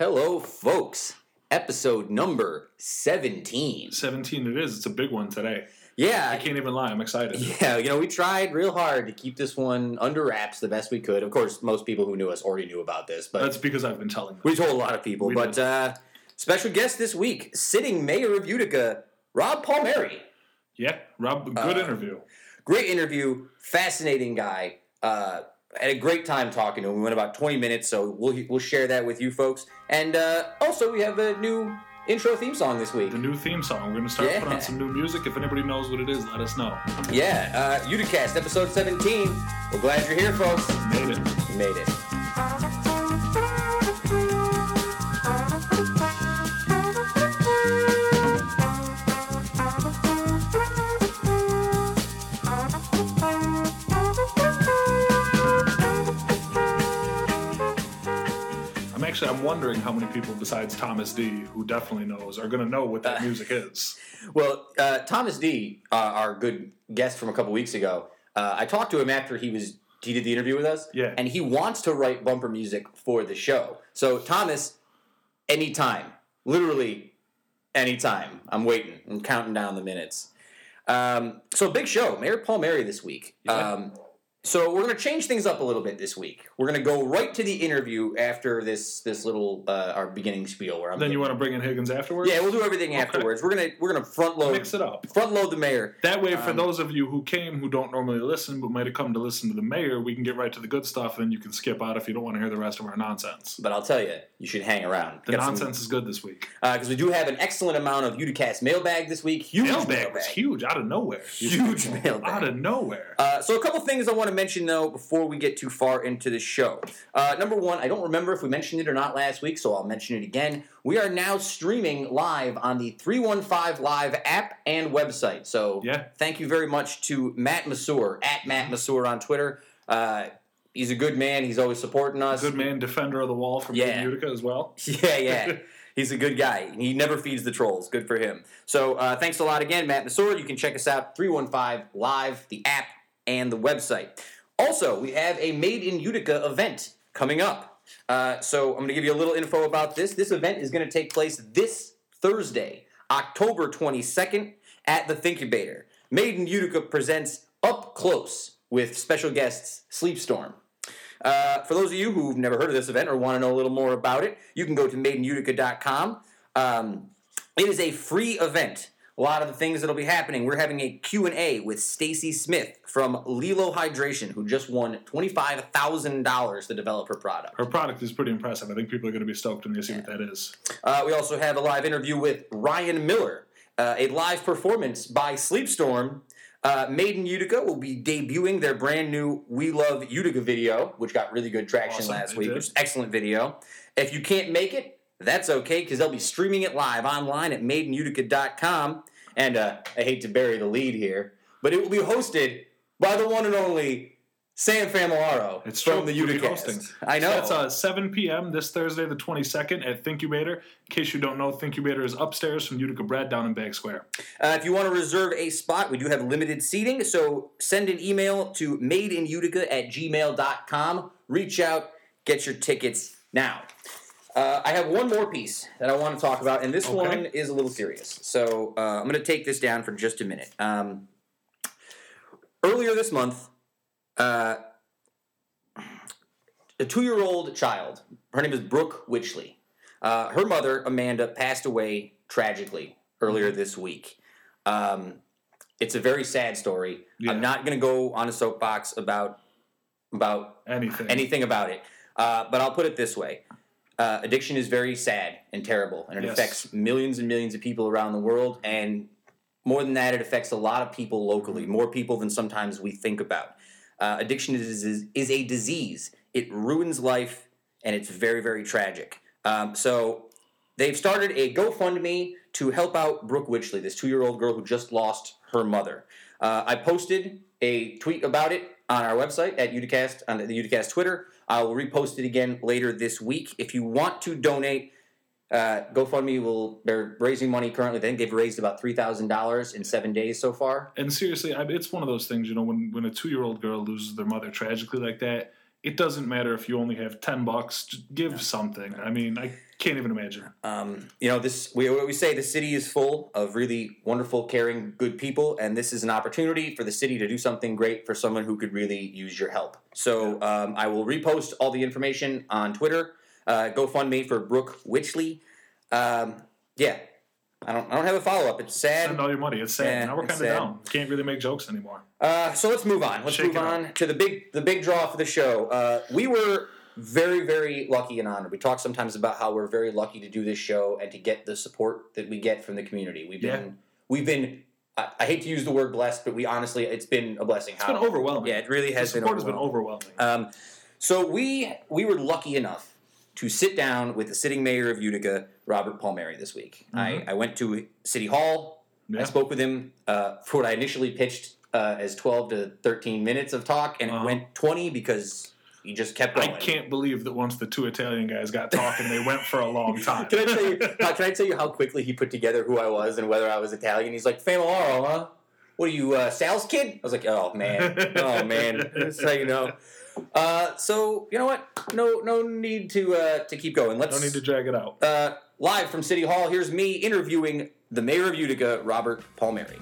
Hello, folks. Episode number 17. 17 it is. It's a big one today. Yeah. I can't even lie. I'm excited. yeah, you know, we tried real hard to keep this one under wraps the best we could. Of course, most people who knew us already knew about this, but That's because I've been telling them. we told a lot of people. We but did. uh, special guest this week, sitting mayor of Utica, Rob Palmieri. Yeah, Rob, good Uh, interview. Great interview, fascinating guy. Uh, had a great time talking to him. We went about 20 minutes, so we'll, we'll share that with you folks. And uh, also, we have a new intro theme song this week. The new theme song. We're going to start putting on some new music. If anybody knows what it is, let us know. Yeah, uh, Uticast, episode 17. We're glad you're here, folks. Made it. You made it. Actually, I'm wondering how many people besides Thomas D, who definitely knows, are going to know what that Uh, music is. Well, uh, Thomas D, uh, our good guest from a couple weeks ago, uh, I talked to him after he was he did the interview with us. Yeah. And he wants to write bumper music for the show. So Thomas, anytime, literally anytime. I'm waiting. I'm counting down the minutes. Um, so big show, Mayor Palmieri this week. Yeah. Um, so we're going to change things up a little bit this week. We're going to go right to the interview after this this little uh, our beginning spiel where I'm. Then you want to bring in Higgins afterwards? yeah, we'll do everything Okay. afterwards. We're gonna we're gonna front load Mix it up. front load the mayor. That way, for Um, those of you who came who don't normally listen but might have come to listen to the mayor, we can get right to the good stuff, and then you can skip out if you don't want to hear the rest of our nonsense. But I'll tell you, you should hang around. The nonsense is good this week. because we do have an excellent amount of Uticast mailbag this week. Huge Mailbag mailbag. was huge out of nowhere. Huge mailbag. Out of nowhere. Uh, so a couple things I want to mention though before we get too far into the show. Uh, number one, I don't remember if we mentioned it or not last week, so I'll mention it again. We are now streaming live on the 315 Live app and website. So Yeah. thank you very much to Matt Masur at Matt Masur on Twitter. Uh, he's a good man. He's always supporting us. Good man, defender of the wall from Yeah. Utica as well. Yeah, yeah. He's a good guy. He never feeds the trolls. Good for him. So uh, thanks a lot again, Matt Masur. You can check us out 315 Live, the app, and the website. Also, we have a Made in Utica event coming up. Uh, so I'm going to give you a little info about this. This event is going to take place this Thursday, October 22nd, at the Thinkubator. Made in Utica presents Up Close with special guests Sleepstorm. Uh, for those of you who've never heard of this event or want to know a little more about it, you can go to madeinutica.com. Um, it is a free event. A lot of the things that'll be happening. We're having a Q&A with Stacy Smith from Lilo Hydration, who just won $25,000 to develop her product. Her product is pretty impressive. I think people are going to be stoked when they see what that is. Uh, we also have a live interview with Ryan Miller, uh, a live performance by Sleepstorm. Uh, Made in Utica will be debuting their brand new We Love Utica video, which got really good traction Awesome, last it week. is an excellent video. If you can't make it, that's okay because they'll be streaming it live online at madeinutica.com. And uh, I hate to bury the lead here, but it will be hosted by the one and only Sam Familaro It's from the We'll Utica. hosting. I know. It's uh, 7 p.m. this Thursday, the 22nd, at Thinkubator. In case you don't know, Thinkubator is upstairs from Utica Bread down in Bagg's Square. Uh, if you want to reserve a spot, we do have limited seating, so send an email to madeinutica at gmail.com. Reach out, get your tickets now. Uh, I have one more piece that I want to talk about, and this Okay. one is a little serious. So uh, I'm going to take this down for just a minute. Um, earlier this month, uh, a two year old child, her name is Brooke Witchley. Uh, her mother, Amanda, passed away tragically earlier this week. Um, it's a very sad story. Yeah. I'm not going to go on a soapbox about about Anything. anything about it, uh, but I'll put it this way: uh, addiction is very sad and terrible, and it Yes. affects millions and millions of people around the world. And more than that, it affects a lot of people locally, more people than sometimes we think about. Uh, addiction is, is is a disease. It ruins life, and it's very very tragic. Um, so they've started a GoFundMe to help out Brooke Witchley, this two-year-old girl who just lost her mother. Uh, I posted a tweet about it on our website at Uticast on the Uticast Twitter. I will repost it again later this week. If you want to donate, uh, GoFundMe will they're raising money currently. I think they've raised about three thousand dollars in seven days so far. And seriously, I, it's one of those things, you know, when, when a two year old girl loses their mother tragically like that, it doesn't matter if you only have 10 bucks, just give something. I mean, I, Can't even imagine. Um, you know, this we we say the city is full of really wonderful, caring, good people, and this is an opportunity for the city to do something great for someone who could really use your help. So um, I will repost all the information on Twitter. Uh, GoFundMe for Brooke Witchley. Um, yeah, I don't I don't have a follow up. It's sad. Send all your money. It's sad. Yeah, now we're kind of down. Can't really make jokes anymore. Uh, so let's move on. Let's Shake move up. on to the big the big draw for the show. Uh, we were very very lucky and honored. We talk sometimes about how we're very lucky to do this show and to get the support that we get from the community. We've been Yeah. we've been. I, I hate to use the word blessed, but we honestly, it's been a blessing. It's been overwhelming. Yeah, it really The has been. support has been overwhelming. Um, so we we were lucky enough to sit down with the sitting mayor of Utica, Robert Palmieri, this week. I, I went to City Hall. I spoke with him uh, for what I initially pitched uh, as twelve to thirteen minutes of talk, and Uh-huh. it went twenty because he just kept going. I can't believe that once the two Italian guys got talking, they went for a long time. Can I tell you? uh, can I tell you how quickly he put together who I was and whether I was Italian? He's like, "Familaro, huh? What are you, uh, Sal's kid?" I was like, "Oh man, oh man." That's how you know. Uh, so you know what? No, no need to uh, to keep going. Let's Don't need to drag it out. uh, live from City Hall. Here's me interviewing the mayor of Utica, Robert Palmieri.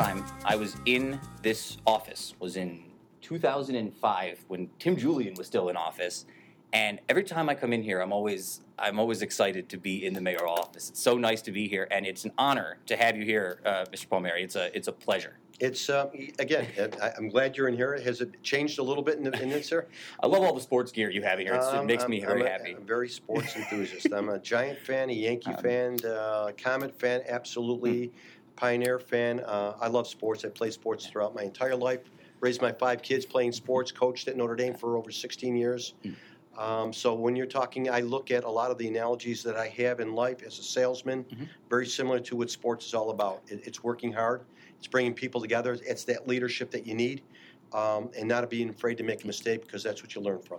Time I was in this office was in 2005 when Tim Julian was still in office. And every time I come in here, I'm always I'm always excited to be in the mayor office. It's so nice to be here, and it's an honor to have you here, uh, Mr. Palmieri. It's a it's a pleasure. It's uh, again. I'm glad you're in here. Has it changed a little bit in, the, in this here? I love all the sports gear you have here. It's, it Um, makes I'm- me very I'm a- happy. I'm a very sports enthusiast. I'm a Giant fan, a Yankee fan, uh, Comet fan, absolutely, Pioneer fan. Uh, I love sports. I played sports throughout my entire life. Raised my five kids playing sports. Coached at Notre Dame for over 16 years. Um, so when you're talking, I look at a lot of the analogies that I have in life as a salesman, Mhm. very similar to what sports is all about. It, it's working hard. It's bringing people together. It's that leadership that you need. Um, and not being afraid to make a mistake because that's what you learn from.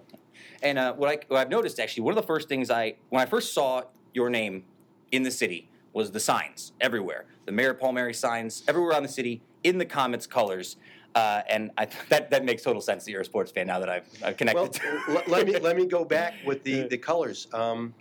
And uh, what, I, what I've noticed actually, one of the first things I, when I first saw your name in the city, was the signs everywhere. The Mayor Paul Palmieri signs everywhere on the city in the Comets colors. Uh, and I, that, that makes total sense that you're a sports fan now that I've, I've connected. Well, to let, let me let me go back with the the colors. Um,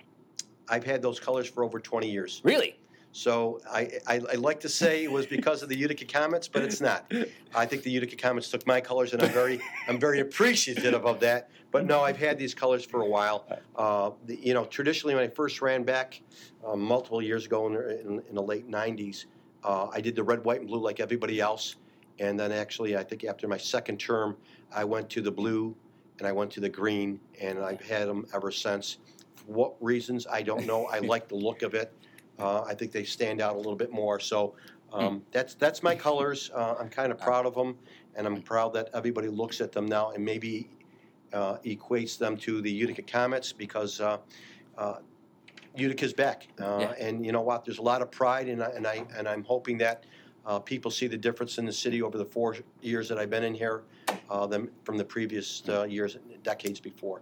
I've had those colors for over 20 years. really? So I, I, I like to say it was because of the Utica Comets, but it's not. I think the Utica Comets took my colors, and I'm very I'm very appreciative of that. But no, I've had these colors for a while. Uh, the, you know, traditionally when I first ran back um, multiple years ago in, the- in, in the late 90s, uh, I did the red, white, and blue like everybody else. And then actually, I think after my second term, I went to the blue and I went to the green, and I've had them ever since. For what reasons, I don't know. I like the look of it. Uh, I think they stand out a little bit more. So um, that's that's my colors. Uh, I'm kind of proud of them, and I'm proud that everybody looks at them now and maybe uh, equates them to the Utica Comets because uh, uh, Utica's back. Uh, Yeah. And you know what? There's a lot of pride, and I, and I and I'm hoping that uh, people see the difference in the city over the four years that I've been in here, uh, than from the previous uh, years, decades before.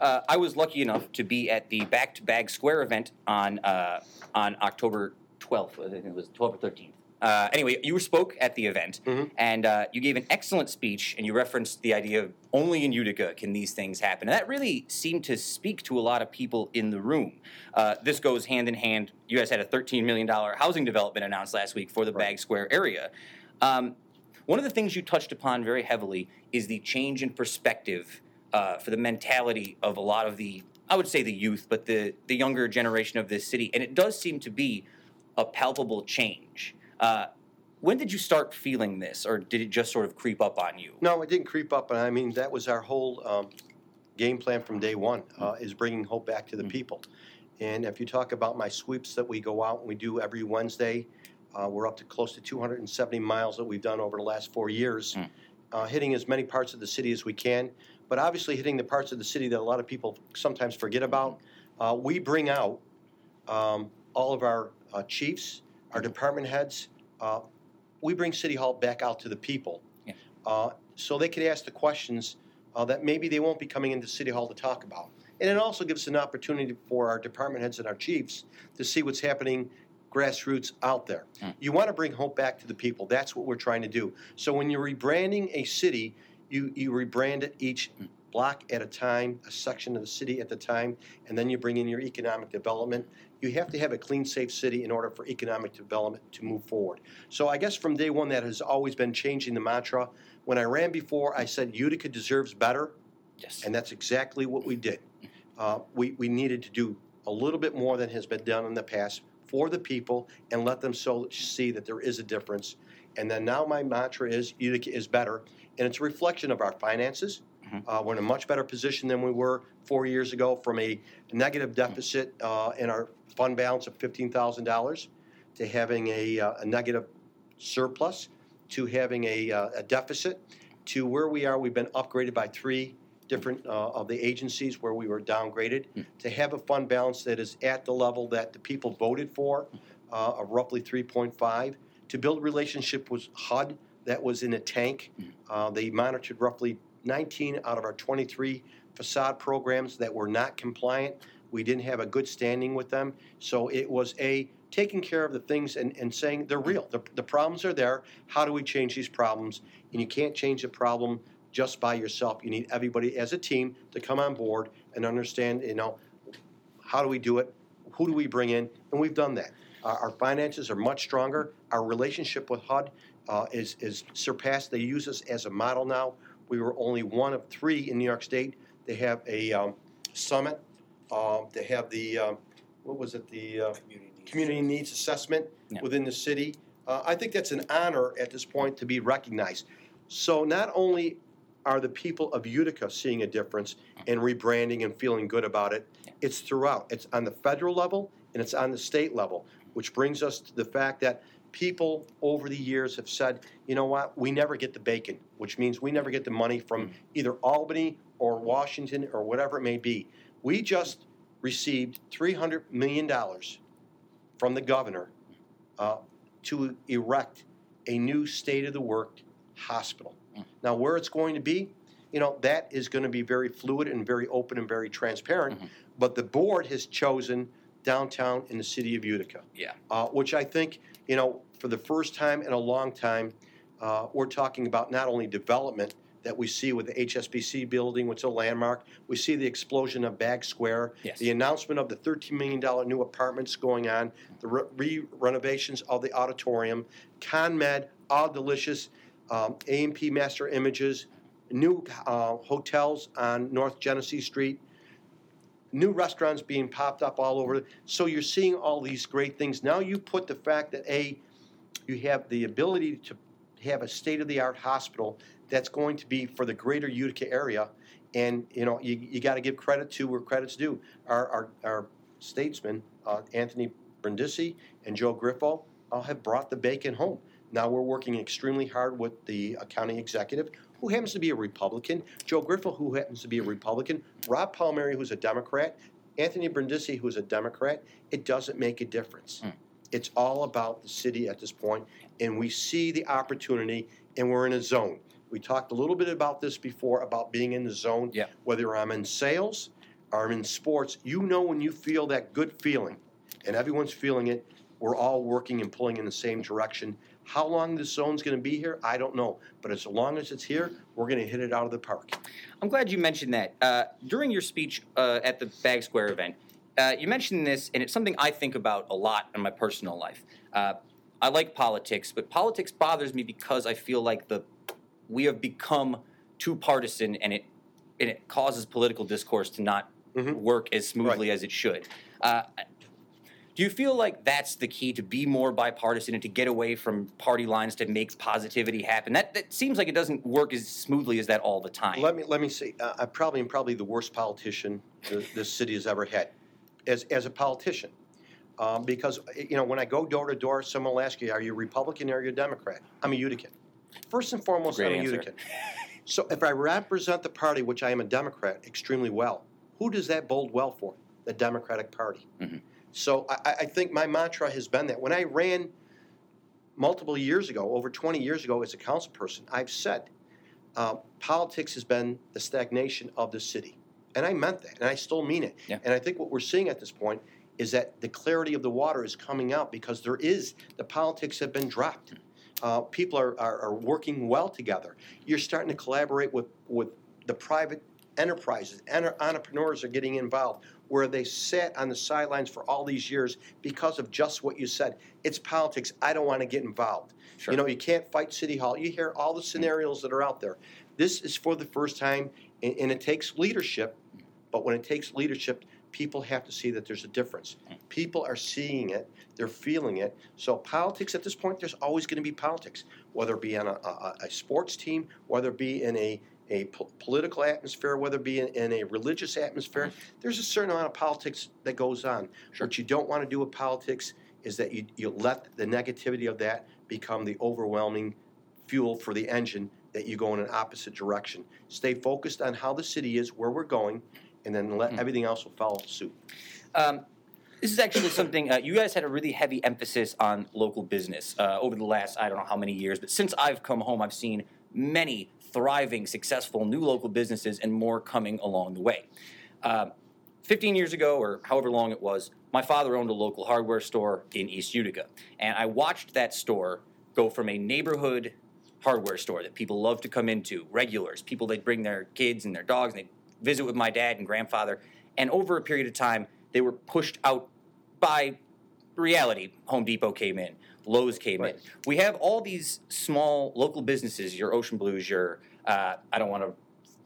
Uh, I was lucky enough to be at the Back to Bagg's Square event on uh, on October 12th. I think it was 12th or 13th. Uh, anyway, you spoke at the event, Mhm. and uh, you gave an excellent speech, and you referenced the idea of only in Utica can these things happen. And that really seemed to speak to a lot of people in the room. Uh, this goes hand in hand. You guys had a $13 million housing development announced last week for the Right. Bagg's Square area. Um, one of the things you touched upon very heavily is the change in perspective uh, for the mentality of a lot of the, I would say the youth, but the, the younger generation of this city. And it does seem to be a palpable change. Uh, when did you start feeling this, or did it just sort of creep up on you? No, it didn't creep up, and I mean that was our whole um, game plan from day one uh, is bringing hope back to the people. And if you talk about my sweeps that we go out and we do every Wednesday, uh, we're up to close to 270 miles that we've done over the last four years, Mm. uh, hitting as many parts of the city as we can, but obviously hitting the parts of the city that a lot of people sometimes forget about. Uh, we bring out um, all of our uh, chiefs, our department heads. Uh, we bring City Hall back out to the people uh, so they could ask the questions uh, that maybe they won't be coming into City Hall to talk about. And it also gives an opportunity for our department heads and our chiefs to see what's happening grassroots out there. Hmm. You want to bring hope back to the people. That's what we're trying to do. So when you're rebranding a city, you, you rebrand it each Hmm. block at a time, a section of the city at the time, and then you bring in your economic development. You have to have a clean, safe city in order for economic development to move forward. So I guess from day one, that has always been changing the mantra. When I ran before, I said Utica deserves better. Yes. And that's exactly what we did. Uh, we, we needed to do a little bit more than has been done in the past for the people and let them so see that there is a difference. And then now my mantra is Utica is better, and it's a reflection of our finances. Mhm. Uh, we're in a much better position than we were four years ago from a negative deficit uh, in our fund balance of $15,000 to having a, uh, a negative surplus to having a, uh, a deficit to where we are. We've been upgraded by three different uh, of the agencies where we were downgraded to have a fund balance that is at the level that the people voted for, uh, of roughly 3.5. To build relationship with HUD that was in a tank. Uh, they monitored roughly 19 out of our 23 facade programs that were not compliant. We didn't have a good standing with them. So it was a taking care of the things and, and saying they're real. The, the problems are there. How do we change these problems? And you can't change the problem just by yourself. You need everybody as a team to come on board and understand, you know, how do we do it? Who do we bring in? And we've done that. Our, our finances are much stronger. Our relationship with HUD uh, is, is surpassed. They use us as a model now. We were only one of three in New York State. They have a um, summit. Um, they have the, um, what was it, the uh, community needs assessment Yeah. within the city. Uh, I think that's an honor at this point to be recognized. So not only are the people of Utica seeing a difference and rebranding and feeling good about it, it's throughout. It's on the federal level and it's on the state level, which brings us to the fact that people over the years have said, you know what, we never get the bacon, which means we never get the money from either Albany or Washington or whatever it may be. We just received $300 million from the governor uh, to erect a new state of the work hospital. Now, where it's going to be, you know, that is going to be very fluid and very open and very transparent. Mhm. But the board has chosen downtown in the city of Utica, Yeah. uh, which I think, you know, for the first time in a long time, uh, we're talking about not only development that we see with the HSBC building, which is a landmark. We see the explosion of Bagg's Square, Yes. the announcement of the $13 million new apartments going on, the re renovations of the auditorium, ConMed, All Delicious, um, A&P Master Images, new uh, hotels on North Genesee Street, new restaurants being popped up all over. So you're seeing all these great things. Now you put the fact that A, you have the ability to have a state-of-the-art hospital that's going to be for the greater Utica area. And, you know, you, you got to give credit to where credit's due. Our, our, our statesmen, uh, Anthony Brindisi and Joe Griffo, uh, have brought the bacon home. Now we're working extremely hard with the uh, county executive, who happens to be a Republican, Joe Griffo, who happens to be a Republican, Rob Palmieri, who's a Democrat, Anthony Brindisi, who's a Democrat. It doesn't make a difference. Hmm. It's all about the city at this point, and we see the opportunity, and we're in a zone. We talked a little bit about this before about being in the zone. Yeah. Whether I'm in sales or I'm in sports, you know when you feel that good feeling, and everyone's feeling it. We're all working and pulling in the same direction. How long this zone's going to be here, I don't know. But as long as it's here, we're going to hit it out of the park. I'm glad you mentioned that. Uh, during your speech uh, at the Bagg's Square event, uh, you mentioned this, and it's something I think about a lot in my personal life. Uh, I like politics, but politics bothers me because I feel like the we have become too partisan, and it and it causes political discourse to not Mhm. work as smoothly as it should. Uh, do you feel like that's the key to be more bipartisan and to get away from party lines to make positivity happen? That that seems like it doesn't work as smoothly as that all the time. Let me let me see. Uh, I probably am probably the worst politician th- this city has ever had, as as a politician, um, because you know when I go door to door, someone will ask you, "Are you Republican or are you Democrat?" I'm a Utican. First and foremost, Great I'm a. Utican. So if I represent the party, which I am a Democrat, extremely well, who does that bode well for? The Democratic Party. Mhm. So I, I- think my mantra has been that when I ran multiple years ago, over 20 years ago, as a council person, I've said uh, politics has been the stagnation of the city. And I meant that, and I still mean it. Yeah. And I think what we're seeing at this point is that the clarity of the water is coming out because there is, the politics have been dropped. Uh, people are, are, are working well together. You're starting to collaborate with, with the private enterprises. Enter- entrepreneurs are getting involved where they sat on the sidelines for all these years because of just what you said. It's politics. I don't want to get involved. Sure. You know, you can't fight City Hall. You hear all the scenarios that are out there. This is for the first time, and, and it takes leadership. But when it takes leadership, people have to see that there's a difference. People are seeing it, they're feeling it. So politics at this point, there's always going to be politics, whether it be on a, a, a sports team, whether it be in a a po- political atmosphere, whether it be in, in a religious atmosphere, there's a certain amount of politics that goes on. Sure. What you don't want to do with politics is that you, you let the negativity of that become the overwhelming fuel for the engine that you go in an opposite direction. Stay focused on how the city is, where we're going, and then let Hmm. everything else will follow suit. Um, this is actually something uh, you guys had a really heavy emphasis on local business uh, over the last I don't know how many years, but since I've come home, I've seen many thriving, successful new local businesses and more coming along the way. Um 15 years ago, or however long it was, my father owned a local hardware store in East Utica, and I watched that store go from a neighborhood hardware store that people love to come into, regulars, people they'd bring their kids and their dogs, and they'd visit with my dad and grandfather, and over a period of time, they were pushed out by reality. Home Depot came in, Lowe's came Right. in. We have all these small local businesses, your Ocean Blues, your, uh, I don't want to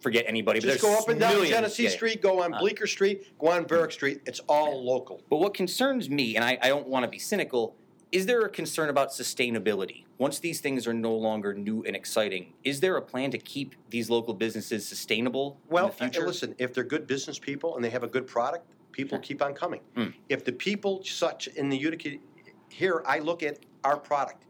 forget anybody, but Just go up and down millions. Genesee Yeah, yeah. Street, go on Uh, Bleecker Street, go on Varick Street. It's all local. But what concerns me, and I, I don't want to be cynical, is there a concern about sustainability? Once these things are no longer new and exciting, is there a plan to keep these local businesses sustainable Well, in the uh, future? listen, if they're good business people and they have a good product, people Sure. keep on coming. Hmm. If the people such in the Utica, here I look at our product,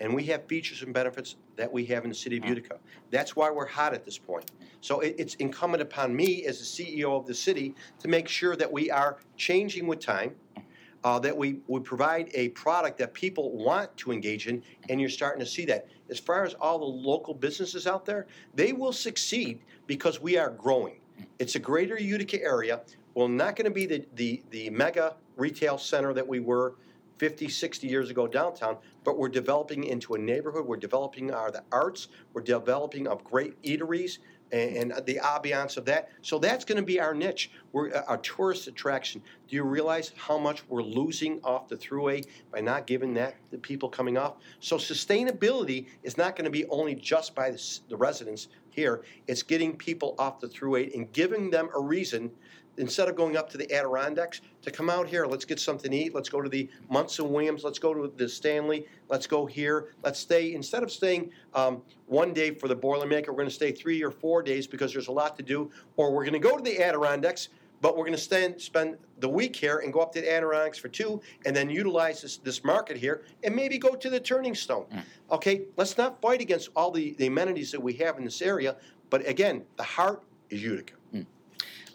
and we have features and benefits that we have in the city of Hmm. Utica. That's why we're hot at this point. So it, it's incumbent upon me as the CEO of the city to make sure that we are changing with time. Uh, that we, we provide a product that people want to engage in, and you're starting to see that. As far as all the local businesses out there, they will succeed because we are growing. It's a greater Utica area. We're not going to be the, the, the mega retail center that we were 50, 60 years ago downtown, but we're developing into a neighborhood. We're developing our the arts. We're developing of great eateries and, and the ambiance of that. So that's going to be our niche. We're uh, our tourist attraction. Do you realize how much we're losing off the Thruway by not giving that to people coming off? So sustainability is not going to be only just by the, the residents here. It's getting people off the Thruway and giving them a reason instead of going up to the Adirondacks, to come out here. Let's get something to eat. Let's go to the Munson Williams. Let's go to the Stanley. Let's go here. Let's stay. Instead of staying um, one day for the Boilermaker, we're going to stay three or four days because there's a lot to do. Or we're going to go to the Adirondacks, but we're going to spend spend the week here and go up to the Adirondacks for two, and then utilize this, this market here, and maybe go to the Turning Stone. Okay, let's not fight against all the, the amenities that we have in this area. But again, the heart is Utica.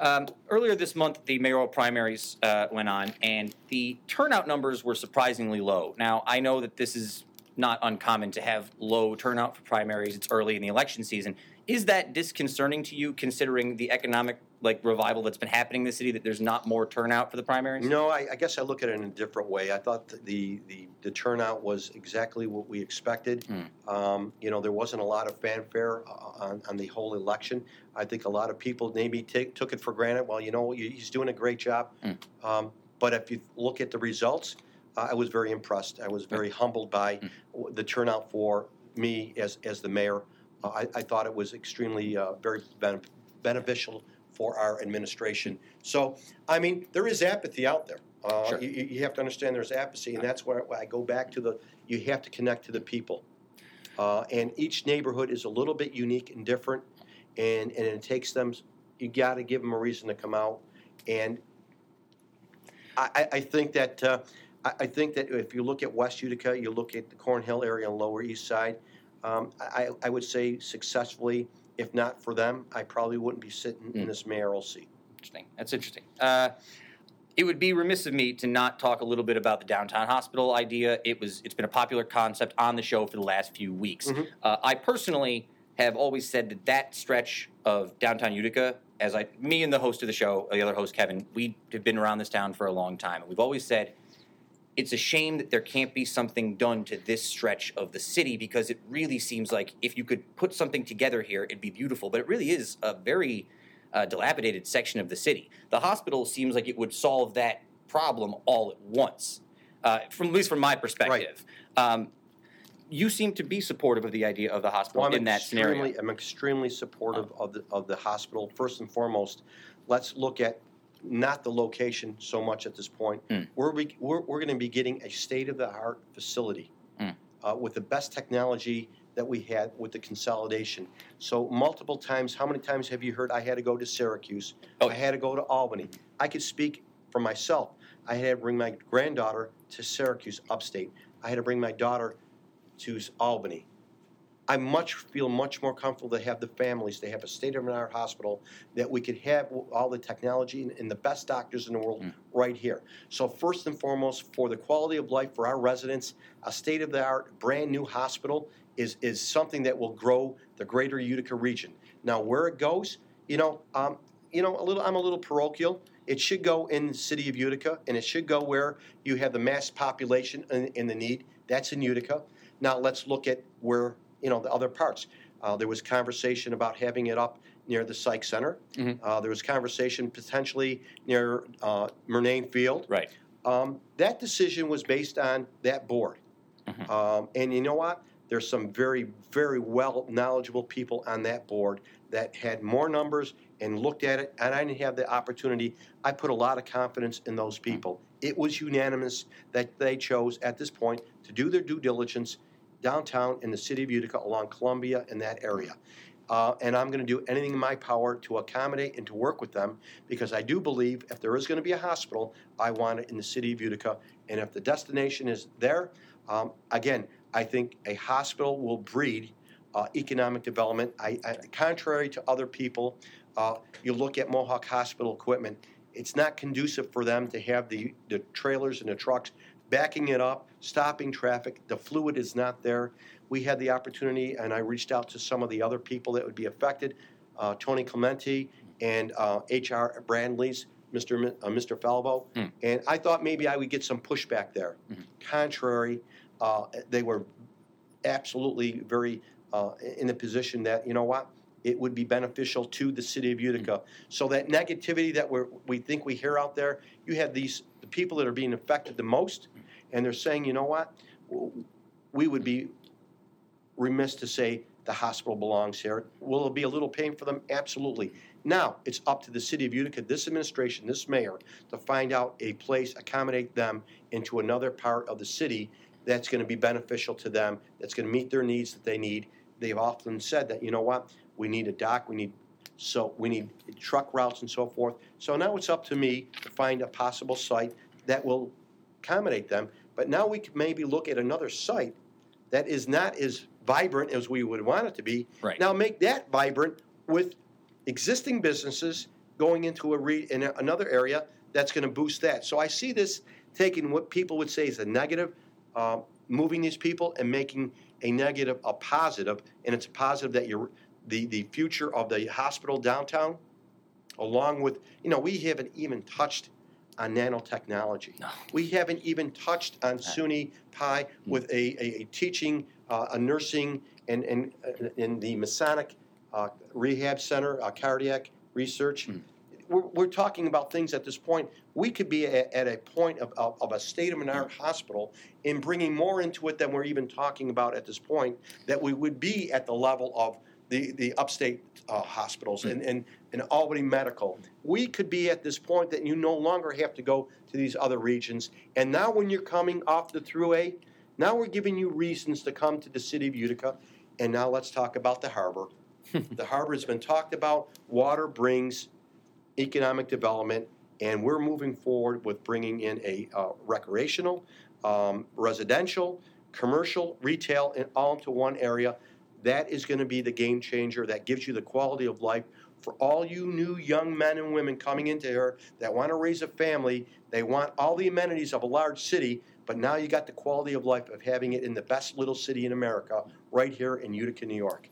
Um, earlier this month, the mayoral primaries uh, went on, and the turnout numbers were surprisingly low. Now, I know that this is not uncommon to have low turnout for primaries. It's early in the election season. Is that disconcerting to you, considering the economic like revival that's been happening in the city? That there's not more turnout for the primaries? No, I, I guess I look at it in a different way. I thought the, the, the turnout was exactly what we expected. Um, you know, there wasn't a lot of fanfare uh, on, on the whole election. I think a lot of people maybe take, took it for granted. Well, you know, he's doing a great job. Um, but if you look at the results, uh, I was very impressed. I was very humbled by w- the turnout for me as, as the mayor. Uh, I, I thought it was extremely uh, very ben- beneficial for our administration. So, I mean, there is apathy out there. Uh, Sure. you, you have to understand there's apathy, and that's where I go back to the you have to connect to the people. Uh, and each neighborhood is a little bit unique and different, and, and it takes them, you got to give them a reason to come out. And I, I, think that, uh, I, I think that if you look at West Utica, you look at the Cornhill area and Lower East Side, um, I, I would say successfully, if not for them, I probably wouldn't be sitting in Mm. this mayoral seat. Interesting. That's interesting. Uh, it would be remiss of me to not talk a little bit about the downtown hospital idea. It was it's been a popular concept on the show for the last few weeks. Mhm. Uh, I personally have always said that that stretch of downtown Utica, as I, me and the host of the show, the other host Kevin, we have been around this town for a long time, and we've always said it's a shame that there can't be something done to this stretch of the city because it really seems like if you could put something together here, it'd be beautiful. But it really is a very uh, dilapidated section of the city. The hospital seems like it would solve that problem all at once, uh, from at least from my perspective. Um, you seem to be supportive of the idea of the hospital Well, I'm in that scenario. I'm extremely supportive of the, of the hospital. First and foremost, let's look at not the location so much at this point. Mm. We're, we're, we're gonna be getting a state-of-the-art facility Mm. uh, with the best technology that we had with the consolidation. So multiple times, how many times have you heard I had to go to Syracuse? Oh. I had to go to Albany. I could speak for myself. I had to bring my granddaughter to Syracuse upstate. I had to bring my daughter to Albany. I much feel much more comfortable to have the families, to have a state-of-the-art hospital, that we could have all the technology and, and the best doctors in the world Mm. right here. So first and foremost, for the quality of life for our residents, a state-of-the-art, brand-new hospital is, is something that will grow the greater Utica region. Now, where it goes, you know, um, you know, a little, I'm a little parochial. It should go in the city of Utica, and it should go where you have the mass population and, in the need. That's in Utica. Now let's look at where you know the other parts. Uh, there was conversation about having it up near the Psych Center. Mhm. Uh, there was conversation potentially near uh, Murnane Field. right. Um, that decision was based on that board. Mhm. Um, and you know what? There's some very, very well knowledgeable people on that board that had more numbers and looked at it, and I didn't have the opportunity. I put a lot of confidence in those people. It was unanimous that they chose at this point to do their due diligence downtown in the city of Utica along Columbia in that area. Uh, and I'm going to do anything in my power to accommodate and to work with them because I do believe if there is going to be a hospital, I want it in the city of Utica. And if the destination is there, um, again, I think a hospital will breed uh, economic development. I, I, contrary to other people, uh, you look at Mohawk Hospital equipment, it's not conducive for them to have the, the trailers and the trucks backing it up, stopping traffic. The fluid is not there. We had the opportunity, and I reached out to some of the other people that would be affected, uh, Tony Clementi and uh, H.R. Brandley's, Mr. Mi- uh, Mr. Falvo, Hmm. and I thought maybe I would get some pushback there. Mhm. Contrary, uh, they were absolutely very uh, in the position that you know what it would be beneficial to the city of Utica. So that negativity that we we think we hear out there, you have these the people that are being affected the most, and they're saying, you know what, we would be remiss to say the hospital belongs here. Will it be a little pain for them? Absolutely. Now it's up to the city of Utica, this administration, this mayor, to find out a place, accommodate them into another part of the city that's going to be beneficial to them, that's going to meet their needs that they need. They've often said that, you know what, we need a dock, we need so we need truck routes and so forth. So now it's up to me to find a possible site that will accommodate them. But now we could maybe look at another site that is not as vibrant as we would want it to be. Right. Now make that vibrant with existing businesses going into a re, in a- another area that's going to boost that. So I see this taking what people would say is a negative, uh, moving these people and making a negative a positive, and it's a positive that you're the the future of the hospital downtown, along with you know we haven't even touched on nanotechnology. No. We haven't even touched on SUNY Poly with a, a, a teaching, uh, a nursing, and and uh, in the Masonic uh, Rehab Center, uh, cardiac research. Mm. We're, we're talking about things at this point. We could be at, at a point of, of, of a state of an art hospital in bringing more into it than we're even talking about at this point. That we would be at the level of the, the upstate uh, hospitals and, and, and Albany Medical. We could be at this point that you no longer have to go to these other regions. And now, when you're coming off the Thruway, now we're giving you reasons to come to the city of Utica. And now let's talk about the harbor. the harbor has been talked about. Water brings economic development, and we're moving forward with bringing in a uh, recreational, um, residential, commercial, retail, and all into one area. That is going to be the game changer that gives you the quality of life for all you new young men and women coming into here that want to raise a family. They want all the amenities of a large city, but now you got the quality of life of having it in the best little city in America, right here in Utica, New York.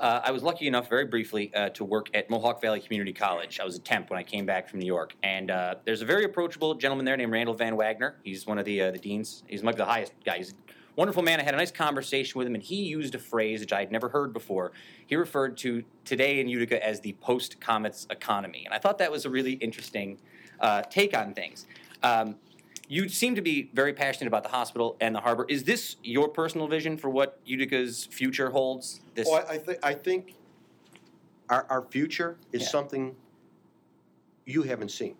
Uh, I was lucky enough, very briefly, uh, to work at Mohawk Valley Community College. I was a temp when I came back from New York, and uh, there's a very approachable gentleman there named Randall VanWagoner. He's one of the uh, the deans. He's be the highest guy. He's wonderful man. I had a nice conversation with him, and he used a phrase which I had never heard before. He referred to today in Utica as the post Comets economy, and I thought that was a really interesting uh, take on things. Um, you seem to be very passionate about the hospital and the harbor. Is this your personal vision for what Utica's future holds? This Well, I, I think I think our, our future is Yeah. something you haven't seen.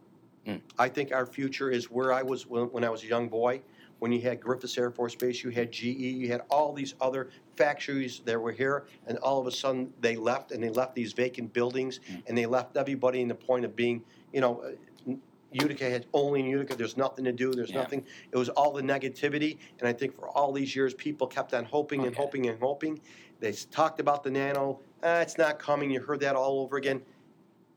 Mm. I think our future is where I was when, when I was a young boy. When you had Griffiss Air Force Base, you had GE, you had all these other factories that were here, and all of a sudden they left, and they left these vacant buildings, Mm. and they left everybody in the point of being, you know, uh, Utica had only in Utica. There's nothing to do. There's Yeah. nothing. It was all the negativity, and I think for all these years, people kept on hoping and Okay. hoping and hoping. They s- talked about the nano. Ah, it's not coming. You heard that all over again.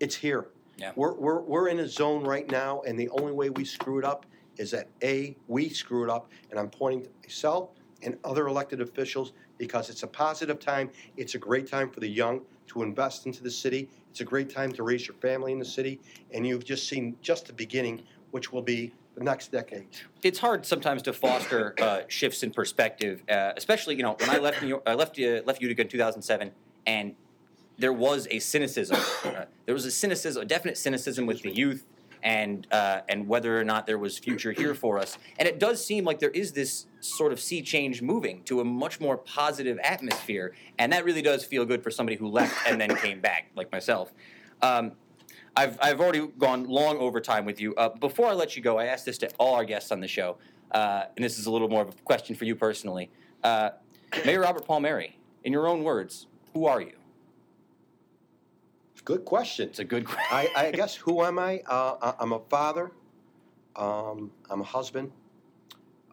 It's here. Yeah. We're, we're, we're in a zone right now, and the only way we screw it up is that A, we screw it up, and I'm pointing to myself and other elected officials because it's a positive time. It's a great time for the young to invest into the city. It's a great time to raise your family in the city, and you've just seen just the beginning, which will be the next decade. it's hard sometimes to foster uh, shifts in perspective, uh, especially you know when I left New York, I left uh, left Utica in 2007, and there was a cynicism. Uh, there was a cynicism, a definite cynicism with the youth, and uh, and whether or not there was future here for us. And it does seem like there is this sort of sea change moving to a much more positive atmosphere, and that really does feel good for somebody who left and then came back, like myself. Um, I've, I've already gone long over time with you. Uh, before I let you go, I asked this to all our guests on the show, uh, and this is a little more of a question for you personally. Uh, Mayor Robert Palmieri, in your own words, who are you? Good question. It's a good question. I, I guess who am I? Uh, I- I'm a father. Um, I'm a husband.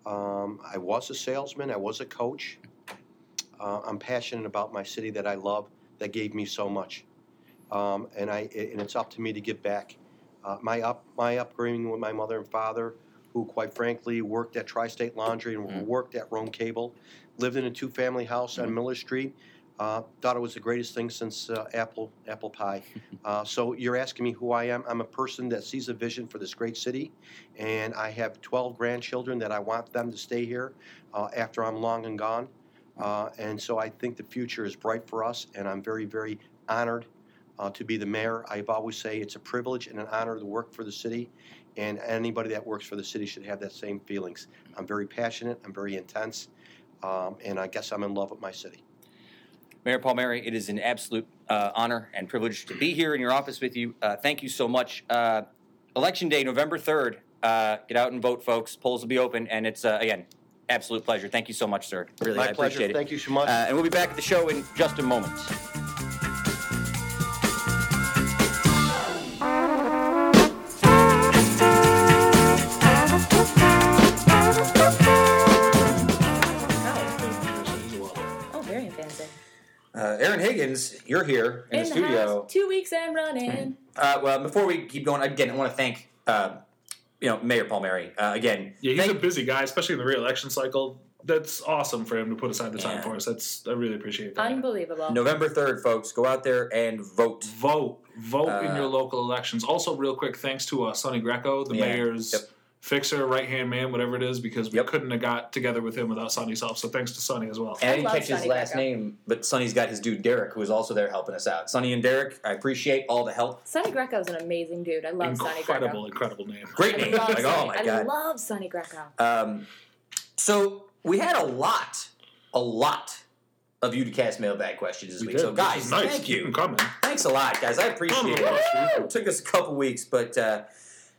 Um, I was a salesman. I was a coach. Uh, I'm passionate about my city that I love, that gave me so much, um, and I and it's up to me to give back. Uh, my up my upbringing with my mother and father, who quite frankly worked at Tri-State Laundry and Mhm. worked at Rome Cable, lived in a two-family house on Mhm. Miller Street. Uh, thought it was the greatest thing since uh, apple apple pie. Uh, so you're asking me who I am. I'm a person that sees a vision for this great city, and I have 12 grandchildren that I want them to stay here uh, after I'm long and gone. Uh, and so I think the future is bright for us, and I'm very, very honored uh, to be the mayor. I always say it's a privilege and an honor to work for the city, and anybody that works for the city should have that same feelings. I'm very passionate. I'm very intense, um, and I guess I'm in love with my city. Mayor Paul, Palmieri, it is an absolute uh, honor and privilege to be here in your office with you. Uh, thank you so much. Uh, Election Day, November 3rd. Uh, get out and vote, folks. Polls will be open, and it's, uh, again, absolute pleasure. Thank you so much, sir. Really, my I pleasure. appreciate it. Thank you so much. Uh, and we'll be back at the show in just a moment. Uh, Erin Higgins, you're here in, the house, studio. two weeks and running. Uh, well, before we keep going, again, I want to thank uh, you know Mayor Palmieri uh, again. Yeah, he's thank- a busy guy, especially in the re-election cycle. That's awesome for him to put aside the time Yeah. for us. That's I really appreciate that. Unbelievable. November third, folks. Go out there and vote. Vote, vote in Uh, your local elections. Also, real quick, thanks to uh, Sonny Greco, the Yeah. mayor's Yep. Fixer, right hand man, whatever it is, because we Yep. couldn't have got together with him without Sonny's help. So thanks to Sonny as well. And I I didn't love catch his last Greco. name, but Sonny's got his dude Derek, who is also there helping us out. Sonny and Derek, I appreciate all the help. Sonny Greco is an amazing dude. I love Sonny Greco. incredible incredible name. Great name. Like, Sonny. oh my I god. love Sonny Greco. Um, so we had a lot, a lot of Uticast mailbag questions this We week. did, So guys, nice. thank Keep you. them coming. Thanks a lot, guys. I appreciate it. It took us a couple weeks, but uh,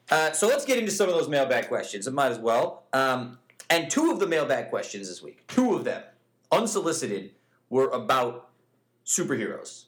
uh, so let's get into some of those mailbag questions. It might as well. Um, and two of the mailbag questions this week, two of them, unsolicited, were about superheroes.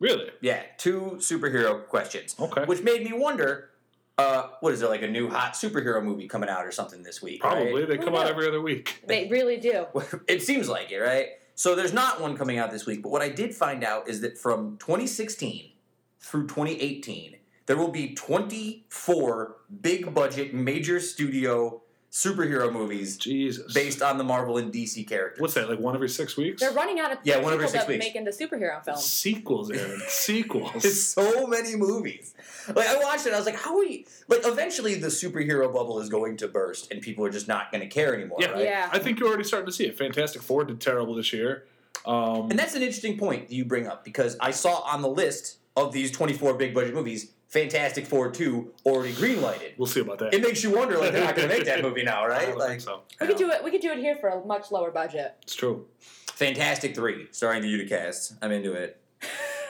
Really? Yeah, two superhero questions. Okay. Which made me wonder, uh, what is it like a new hot superhero movie coming out or something this week? right? Probably. They Who come out every other week. They really do. it seems like it, right? So there's not one coming out this week, but what I did find out is that from 2016 through 2018, there will be 24 big budget, major studio superhero movies Jesus. based on the Marvel and DC characters. What's that? Like one every six weeks? They're running out of Yeah, one people every six to weeks. make into superhero films. Sequels, Erin. Sequels. It's so many movies. Like I watched it, I was like, "How are we?" Like, eventually, the superhero bubble is going to burst, and people are just not going to care anymore, Yeah. right? Yeah. I think you're already starting to see it. Fantastic Four did terrible this year. Um, And that's an interesting point you bring up because I saw on the list of these 24 big budget movies, Fantastic Four 2 already greenlighted. we'll see about that. It makes you wonder, like, they're not going to make that movie now, I right? don't Like, think so. We could do it. We could do it here for a much lower budget. It's true. Fantastic 3, starring the Uticast. I'm into it.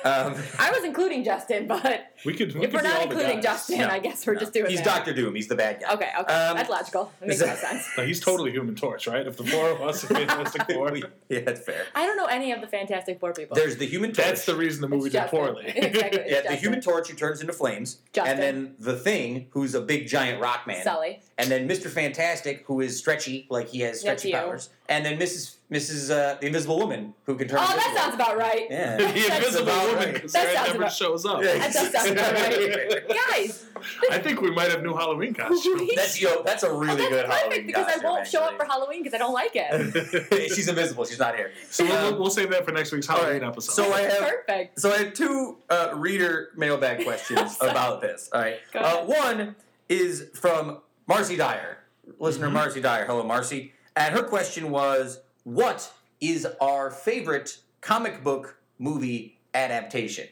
Um, I was including Justin, but We could. We if could we're not including guys. Justin, No, I guess we're no. just doing He's. Doctor Doom. He's the bad guy. Okay, okay, Um, that's logical. It makes is more that- sense. No, he's totally Human Torch, right? If the four of us are Fantastic Four, yeah, that's fair. I don't know any of the Fantastic Four people. There's the Human Torch. that's the reason the movie It's did Justin. poorly. Exactly. it's yeah, the Human Torch who turns into flames, Justin. and then the Thing, who's a big giant rock man, Sully. and then Mister Fantastic, who is stretchy, like he has That's stretchy you. powers, and then Mrs. Mrs. Uh, the Invisible Woman, who can turn. Oh, that invisible. sounds about right. Yeah. the Invisible Woman, right. That sounds never about- shows up. Yeah. That does sound about right. Guys, I think we might have new Halloween costumes. That's yo. That's a really oh, that's good perfect Halloween because costume, I won't show up for. Halloween because I don't like it. She's invisible. She's not here. so we'll, Um, we'll save that for next week's Halloween right. episode. So I have Perfect. so I have two uh, reader mailbag questions about this. All right. Go Uh, ahead. one is from Marcy Dyer, listener Mhm. Marcy Dyer. Hello, Marcy. And her question was, "What is our favorite comic book movie adaptation?"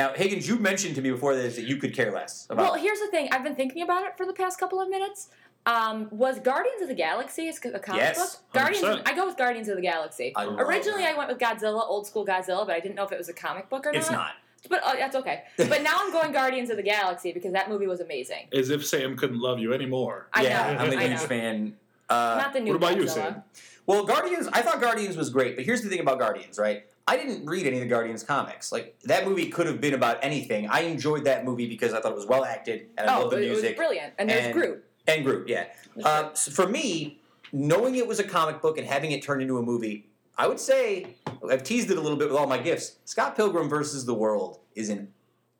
Now, Higgins, you mentioned to me before this that you could care less about. Well, here's the thing. I've been thinking about it for the past couple of minutes. Um, was Guardians of the Galaxy a a comic Yes, book? Guardians. 100%. I go with Guardians of the Galaxy. I love Originally, that. I went with Godzilla, old school Godzilla, but I didn't know if it was a comic book or not. it's not. not. But uh, that's okay. But now I'm going Guardians of the Galaxy because that movie was amazing. As if Sam couldn't love you anymore. I yeah, know. I'm a I huge fan. Uh, Not the new what about you, Godzilla. Sam? Well, Guardians, I thought Guardians was great, but here's the thing about Guardians, right? I didn't read any of the Guardians comics. Like that movie could have been about anything. I enjoyed that movie because I thought it was well acted and I Oh, love the it, it was music brilliant. And there's and- Groot. and Groot. Yeah. It Um, so for me, knowing it was a comic book and having it turned into a movie, I would say I've teased it a little bit with all my gifts. Scott Pilgrim versus the World is an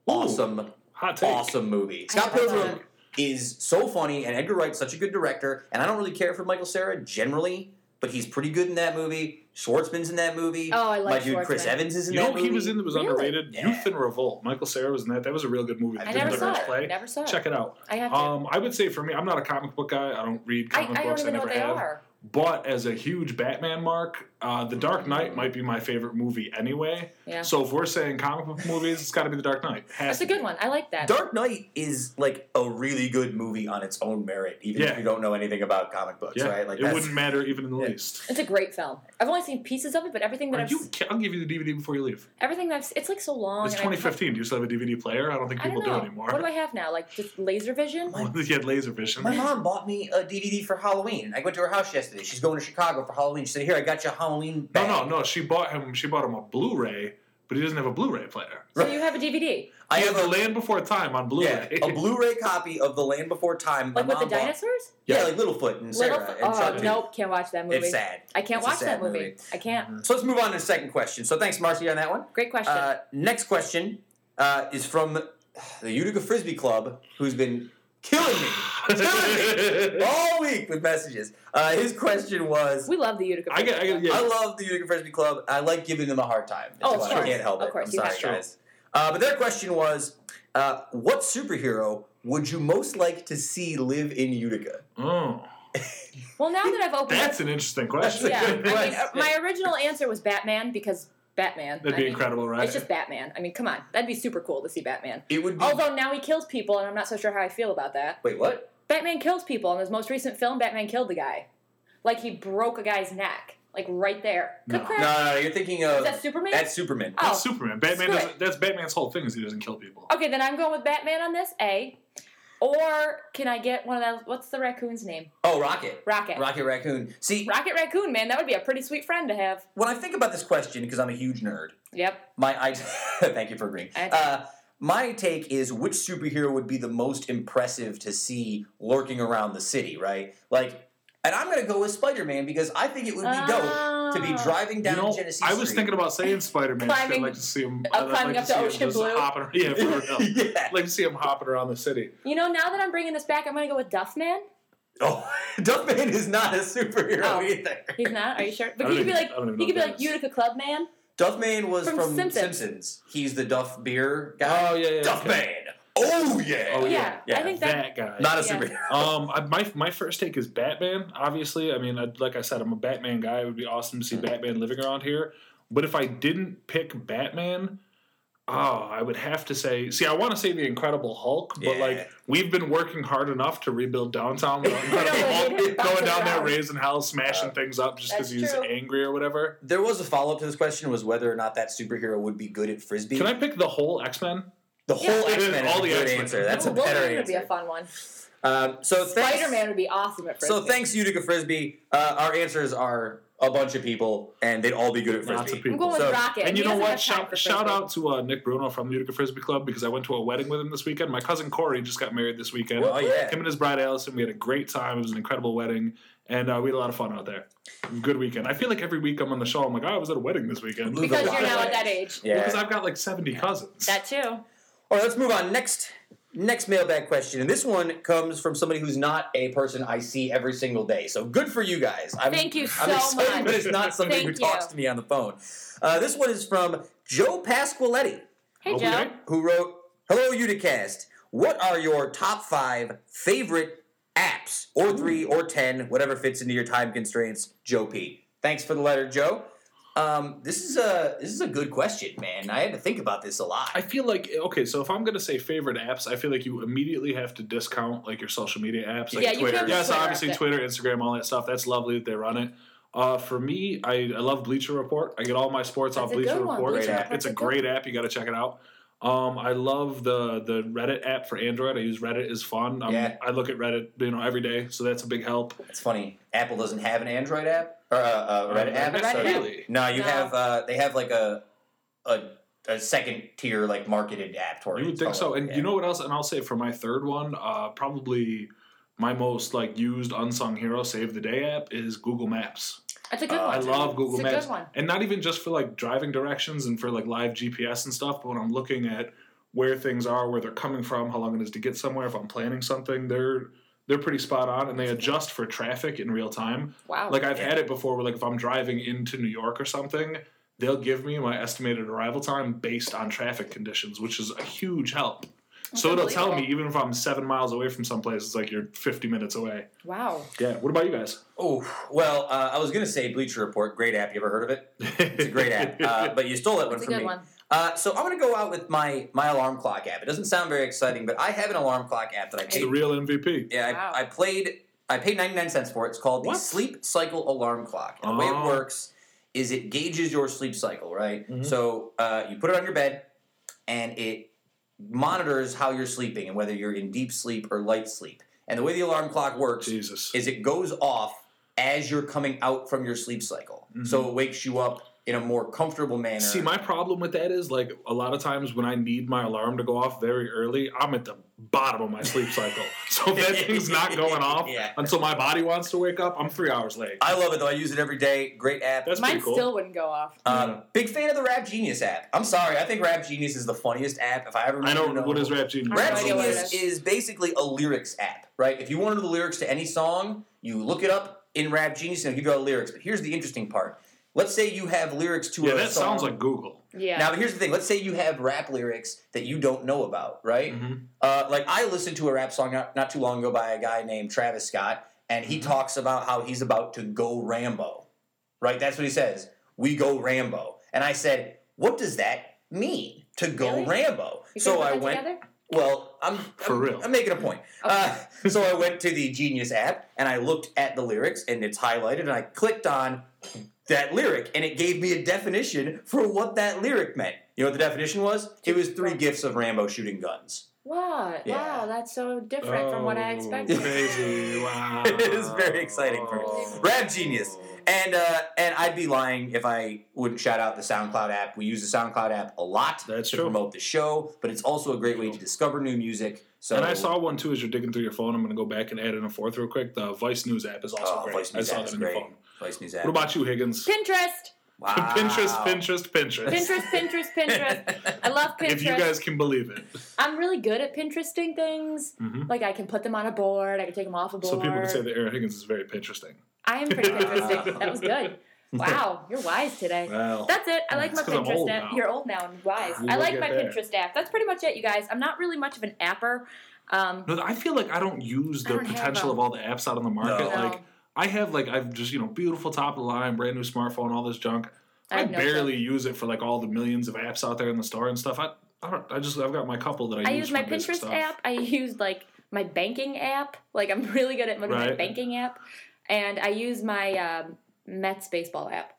awesome, Hot take. awesome movie. Scott Pilgrim is so funny, and Edgar Wright's such a good director. And I don't really care for Michael Cera generally, but he's pretty good in that movie. Schwartzman's in that movie. Oh, I like My like dude Chris Evans is in You know that what movie. he was in that was Really? underrated? Yeah. Youth in Revolt. Michael Cera was in that. That was a real good movie. I that I didn't never very saw much it. play. Never saw it. Check it out. I have to. Um, I would say for me, I'm not a comic book guy. I don't read I, comic I don't books. even know never what they have. are. But as a huge Batman mark, uh, The Dark Knight might be my favorite movie anyway. Yeah. So if we're saying comic book movies, it's got to be The Dark Knight. Has That's a to good one. I like that. Dark Knight is like a really good movie on its own merit, even Yeah. if you don't know anything about comic books, Yeah, right? Like it wouldn't matter even in the Yeah. least. It's a great film. I've only seen pieces of it, but everything that Are I've you, I'll give you the DVD before you leave. everything that I've it's like so long. It's and I- 2015. Do you still have a DVD player? I don't think people don't know. do anymore. What do I have now? Like just laser vision? You had laser vision. My mom bought me a DVD for Halloween. I went to her house yesterday. She's going to Chicago for Halloween. She said, "Here, I got you a Halloween No, bag." no, no. She bought him. She bought him a Blu-ray, but he doesn't have a Blu-ray player. So you have a DVD, I He have has a The Land Before Time on yeah, Blu-ray. a Blu-ray copy of The Land Before Time. Like with the mom bought- dinosaurs? Yeah, like Littlefoot and Cera Little, and oh Chuck. nope, can't watch that movie. It's sad. I can't It's watch that movie. movie. I can't. So let's move on to the second question. So thanks, Marcy, on that one. Great question. Uh, next question uh, is from the Utica Frisbee Club, who's been killing me, killing me all week with messages. Uh, his question was. we love the Utica. I get- I get- yeah. I love the Utica Frisbee Club. I like giving them a hard time. That's Oh, of why I can't help Of it. course, I'm you sorry, have to. guys. Uh, but their question was, uh, what superhero would you most like to see live in Utica? oh, Well, now that I've opened that's an interesting question. Yeah, I mean, uh, question. my original answer was Batman because Batman. That'd I be mean, incredible, right? It's just Batman. I mean, come on, that'd be super cool to see Batman. It would be. Although now he kills people, and I'm not so sure how I feel about that. Wait, what? Batman kills people in his most recent film. Batman killed the guy, like he broke a guy's neck, like right there. No. No, no, no, you're thinking of Is that Superman? that's Superman. Oh. That's Superman. Batman. Doesn't, that's Batman's whole thing is he doesn't kill people. Okay, then I'm going with Batman on this. A, or can I get one of those? What's the raccoon's name? Oh, Rocket. Rocket. Rocket Raccoon. See, Rocket Raccoon, man, that would be a pretty sweet friend to have. when I think about this question, because I'm a huge nerd, Yep. my I thank you for agreeing. I- Uh, my take is which superhero would be the most impressive to see lurking around the city, right? Like and I'm going to go with Spider Man because I think it would be dope to be Oh. driving down you know, Genesee I was Street. thinking about saying Spider Man. I'd like to see him. uh, I'd like climbing to up to see Ocean Blue. Hopping, yeah, for yeah. I'd like to see him hopping around the city. You know, now that I'm bringing this back, I'm gonna go with Duffman. Oh, Duffman is not a superhero Oh. either. He's not. Are you sure? But he could be like I don't even he could be like. Utica Club Man. Duffman was from, From Simpsons. Simpsons. He's the Duff beer guy. Oh, yeah, yeah, Duff okay. Man. Oh yeah. Oh, yeah. yeah. I think that. That guy. Not a Yeah. superhero. Um, I, my my first take is Batman. Obviously, I mean, I, like I said, I'm a Batman guy. It would be awesome to see Batman living around here. But if I didn't pick Batman, oh, I would have to say. See, I want to say the Incredible Hulk, but Yeah. like we've been working hard enough to rebuild downtown. Without Incredible Hulk going down there, raising hell, smashing things up just because That's he's true. angry or whatever. There was a follow up to this question was whether or not that superhero would be good at frisbee. Can I pick the whole X Men? The Yeah. whole X Men All a the good X-Men. answer. That's a Wolverine better would be a answer. fun one. Um, so thanks, Spider Man would be awesome at frisbee. So thanks, Utica Frisbee. Uh, our answers are a bunch of people, and they'd all be good at Lots of frisbee. people. I'm going with Rocket. And you He know what? Shout, shout out to uh, Nick Bruno from the Utica Frisbee Club because I went to a wedding with him this weekend. My cousin Corey just got married this weekend. Oh yeah. Him and his bride Allison, we had a great time. It was an incredible wedding, and uh, we had a lot of fun out there. Good weekend. I feel like every week I'm on the show, I'm like, oh, I was at a wedding this weekend. Because you're now at that age. Yeah. Because I've got like 70 cousins. That too. All right, let's move on. Next, next mailbag question, and this one comes from somebody who's not a person I see every single day. So good for you guys. I'm, Thank you I'm so excited, much. but it's not somebody who Thank talks you. to me on the phone. Uh, this one is from Joe Pasqualetti, Hey Okay. Joe. who wrote, "Hello, Uticast. What are your top five favorite apps, or three, or ten, whatever fits into your time constraints?" Joe P. Thanks for the letter, Joe. Um, this is a this is a good question, man. I had to think about this a lot. I feel like okay, so if I'm gonna say favorite apps, I feel like you immediately have to discount like your social media apps, like Yeah, you Twitter. can't yes, Twitter obviously after- Twitter, Instagram, all that stuff. That's lovely that they run it. Uh, for me, I, I love Bleacher Report. I get all my sports That's off Bleacher good one. Report. Bleacher It's, Report's it's a a great app. You got to check it out. Um, I love the the Reddit app for Android. I use Reddit is fun. Um, Yeah. I look at Reddit you know every day, so that's a big help. It's funny. Apple doesn't have an Android app or a, a Reddit app. A Reddit so- Really? No, you No. have. Uh, they have like a a, a second tier like marketed app toward You would think so. And yeah. you know what else? And I'll say for my third one, uh, probably my most like used unsung hero save the day app is Google Maps. That's a good Uh, one. I love Google it's a Maps. good one. And not even just for like driving directions and for like live GPS and stuff, but when I'm looking at where things are, where they're coming from, how long it is to get somewhere, if I'm planning something, they're they're pretty spot on and they adjust for traffic in real time. Wow. Like I've Yeah. had it before where like if I'm driving into New York or something, they'll give me my estimated arrival time based on traffic conditions, which is a huge help. That's so it'll tell me even if I'm seven miles away from someplace, it's like you're 50 minutes away. wow. Yeah. What about you guys? Oh well, uh, I was gonna say Bleacher Report, great app. You ever heard of it? It's a great app, uh, but you stole that one That's a from good me. one. Uh, so I'm gonna go out with my my alarm clock app. It doesn't sound very exciting, but I have an alarm clock app that I It's the real MVP. Yeah, Wow. I, I played. I paid 99 cents for it. It's called the Sleep Cycle Alarm Clock. And the way it Oh. works is it gauges your sleep cycle, right? Mhm. So uh, you put it on your bed, and it monitors how you're sleeping and whether you're in deep sleep or light sleep. And the way the alarm clock works Jesus. is it goes off as you're coming out from your sleep cycle. So it wakes you up in a more comfortable manner. See, my problem with that is like a lot of times when I need my alarm to go off very early, I'm at the bottom of my sleep cycle. So if that thing's not going off Yeah. until my body wants to wake up, I'm three hours late. I love it though. I use it every day. Great app. That's Mine cool. still wouldn't go off. Um, Yeah. Big fan of the Rap Genius app. I'm sorry, I think Rap Genius is the funniest app. If I ever I remember know what is Rap Genius. Rap no idea what it Genius is. is basically a lyrics app, right? If you want to know the lyrics to any song, you look it up in Rap Genius and it'll give you all the lyrics. But here's the interesting part. Let's say you have lyrics to a song. Yeah, a that song. sounds like Google. Yeah. Now, here's the thing. Let's say you have rap lyrics that you don't know about, right? Mhm. Uh, like I listened to a rap song not, not too long ago by a guy named Travis Scott, and he Mm-hmm. talks about how he's about to go Rambo, right? That's what he says. We go Rambo, and I said, "What does that mean to go Really? Rambo?" You so I went. Together? Well, I'm For I'm, real. I'm making a point. Uh, so I went to the Genius app and I looked at the lyrics and it's highlighted and I clicked on that lyric and it gave me a definition for what that lyric meant. You know what the definition was? It was three gifts of Rambo shooting guns. What? Yeah. Wow, that's so different from what I Oh, expected. Crazy! Wow. It is very exciting for Oh. Rap Genius. And uh, and I'd be lying if I wouldn't shout out the SoundCloud app. We use the SoundCloud app a lot That's to true. promote the show, but it's also a great way to discover new music. So and I saw one too as you're digging through your phone. I'm going to go back and add in a fourth real quick. The Vice News app is also Oh, great. Vice I saw app that is in your great. phone. Vice News app. What about you, Higgins? Pinterest. Wow. Pinterest, Pinterest, Pinterest. Pinterest, Pinterest, Pinterest. I love Pinterest. If you guys can believe it. I'm really good at Pinteresting things. Mhm. Like I can put them on a board. I can take them off a board. So people can say that Erin Higgins is very Pinteresting. I am pretty Pinteresting. that was good. Wow, you're wise today. Well, That's it. I like my It's 'cause I'm Pinterest old app. You're old now and wise. We I like my there. Pinterest app. That's pretty much it, you guys. I'm not really much of an apper. Um, no, I feel like I don't use the don't potential them. of all the apps out on the market. No. Like I have like I've just you know beautiful top of the line, brand new smartphone, all this junk. I I, no barely use it for like all the millions of apps out there in the store and stuff. I I, don't, I just I've got my couple that I, I use. use my Pinterest stuff. app. I use like my banking app. Like I'm really good at my Right. banking app, and I use my um, Mets baseball app.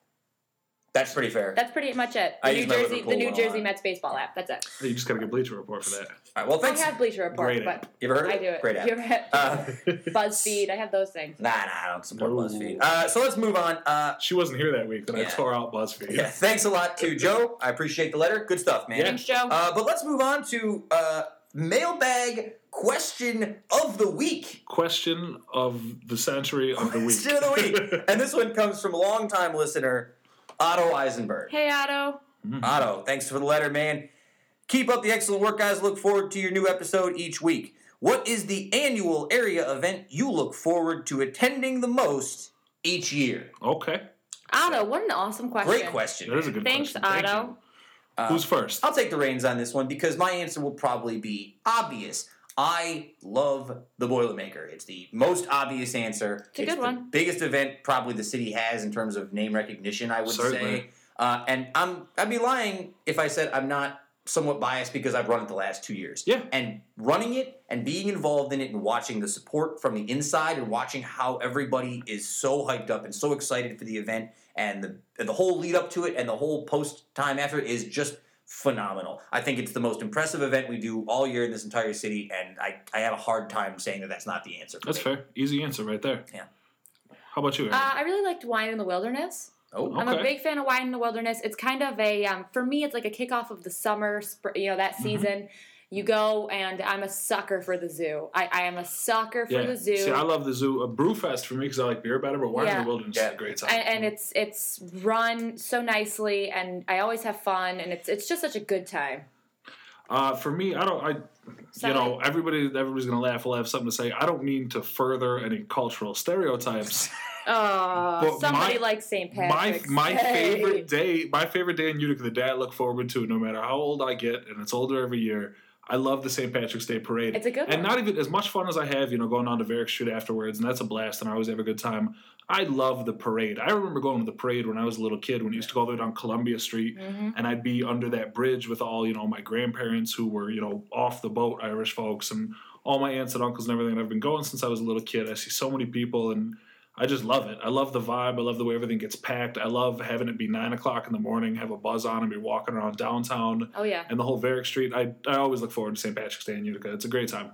That's pretty fair. That's pretty much it. The I New use my Jersey, Liverpool the New one a Jersey lot. Mets baseball app. That's it. You just got to get Bleacher Report for that. All right. Well, thanks. I have Bleacher Report, Great but app. You ever heard of I do it. Great app. You ever had Uh, BuzzFeed? I have those things. Nah, nah, I don't support No. BuzzFeed. Uh, so let's move on. Uh, She wasn't here that week, then I Yeah. tore out BuzzFeed. yeah, thanks a lot to Joe. I appreciate the letter. Good stuff, man. Yeah. Thanks, Joe. Uh, but let's move on to uh, mailbag question of the week. Question of the century of the week. Question of the week. and this one comes from a longtime listener Otto Eisenberg. hey, Otto. Otto, thanks for the letter, man. Keep up the excellent work, guys. Look forward to your new episode each week. What is the annual area event you look forward to attending the most each year? okay, Otto, what an awesome question. Great question. that is a good Thanks, question. Thank Otto. you. Uh, Who's first? I'll take the reins on this one because my answer will probably be obvious. I love the Boilermaker. It's the most obvious answer. It's a good the one. biggest event probably the city has in terms of name recognition. I would Certainly. say, uh, and I'm I'd be lying if I said I'm not somewhat biased because I've run it the last two years. Yeah. and running it and being involved in it and watching the support from the inside and watching how everybody is so hyped up and so excited for the event and the the whole lead up to it and the whole post time after it is just phenomenal. I think it's the most impressive event we do all year in this entire city, and I, I have a hard time saying that that's not the answer. That's me. fair. Easy answer right there. Yeah. How about you? Uh, I really liked Wine in the Wilderness. Oh, I'm a Okay. big fan of Wine in the Wilderness. It's kind of a, um, for me, it's like a kickoff of the summer, spr- you know, that Mm-hmm. season. You go, and I'm a sucker for the zoo. I, I am a sucker for yeah. the zoo. See, I love the zoo. A Brewfest for me because I like beer better, but Wine in the Wilderness Yeah. is a great time. and, and it's it's run so nicely, and I always have fun, and it's it's just such a good time. Uh, for me, I don't. I, So you know, everybody, everybody's gonna laugh. Will have something to say. I don't mean to further any cultural stereotypes. Oh, somebody my- like St. my Patrick's my Day. favorite day, my favorite day in Utica, the day I look forward to, no matter how old I get, and it's older every year. I love the St. Patrick's Day parade. It's a good and one. not even as much fun as I have, you know, going on to Varick Street afterwards, and that's a blast, and I always have a good time. I love the parade. I remember going to the parade when I was a little kid, when I used to go all the way down Columbia Street, Mhm. and I'd be under that bridge with all, you know, my grandparents who were, you know, off the boat Irish folks, and all my aunts and uncles and everything. And I've been going since I was a little kid. I see so many people, and I just love it. I love the vibe. I love the way everything gets packed. I love having it be nine o'clock in the morning, have a buzz on, and be walking around downtown Oh yeah. and the whole Varick Street. I I always look forward to St. Patrick's Day in Utica. It's a great time.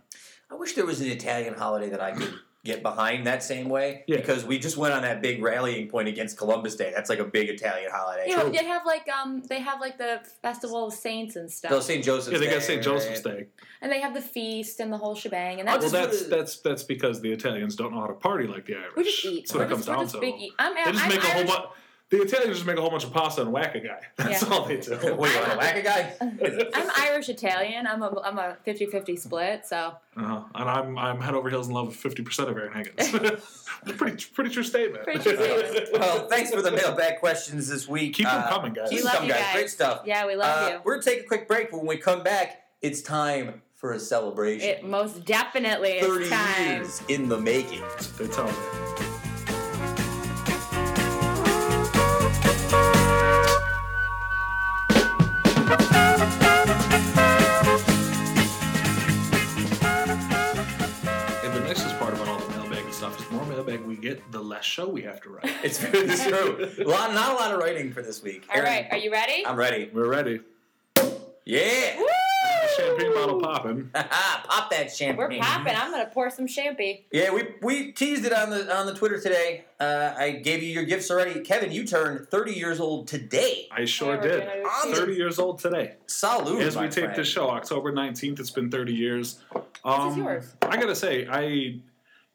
I wish there was an Italian holiday that I could get behind that same way Yeah. because we just went on that big rallying point against Columbus Day. That's like a big Italian holiday. You know, they have like um, they have like the festival of saints and stuff, So St. Joseph's Yeah, they got St. Joseph's right? Day. and they have the feast and the whole shebang, and that's Well, just- that's that's that's because the Italians don't know how to party like the Irish. we just eat. That's what it comes just, we're down just to. big eat. I'm, They just I'm make a whole bunch. The Italians just make a whole bunch of pasta and whack a guy. That's Yeah. all they do. What, you want to whack a guy? I'm Irish Italian. I'm a I'm a 50-50 split. So Uh-huh. And I'm I'm head over heels in love with fifty percent of Erin Higgins. pretty pretty true statement. Pretty true statement. well, thanks for the mailbag questions this week. Keep them Uh, coming, guys. Keep them love coming, you guys. guys. Great stuff. yeah, we love Uh, we're going to take a quick break, but when we come back, it's time for a celebration. It most definitely 30 is time. years in the making. They tell me. The we get, the less show we have to write. It's really true. A lot, not a lot of writing for this week. All Erin, right, are you ready? I'm ready. We're ready. Yeah. Woo! champagne bottle popping. Pop that champagne. We're popping. I'm gonna pour some champagne. Yeah, we we teased it on the on the Twitter today. Uh, I gave you your gifts already. Kevin, you turned 30 years old today. I sure Yeah, did. I'm 30 years old today. Salute, As we my tape friend. this show, October 19th, it's been 30 years. This Um, is yours. I gotta say, I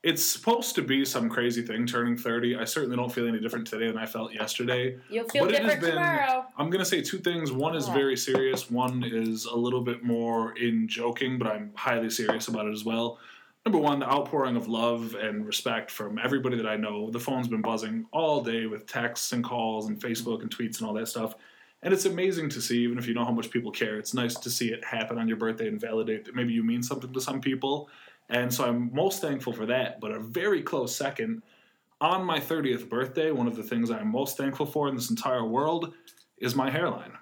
it's supposed to be some crazy thing turning 30. I certainly don't feel any different today than I felt yesterday. You'll feel But it has different been- tomorrow. I'm gonna say two things. One is Yeah. very serious. One is a little bit more in joking, but I'm highly serious about it as well. Number one, the outpouring of love and respect from everybody that I know. The phone's been buzzing all day with texts and calls and Facebook and tweets and all that stuff. And it's amazing to see, even if you know how much people care. It's nice to see it happen on your birthday and validate that maybe you mean something to some people. And so I'm most thankful for that. But a very close second, on my 30th birthday, one of the things I'm most thankful for in this entire world is my hairline.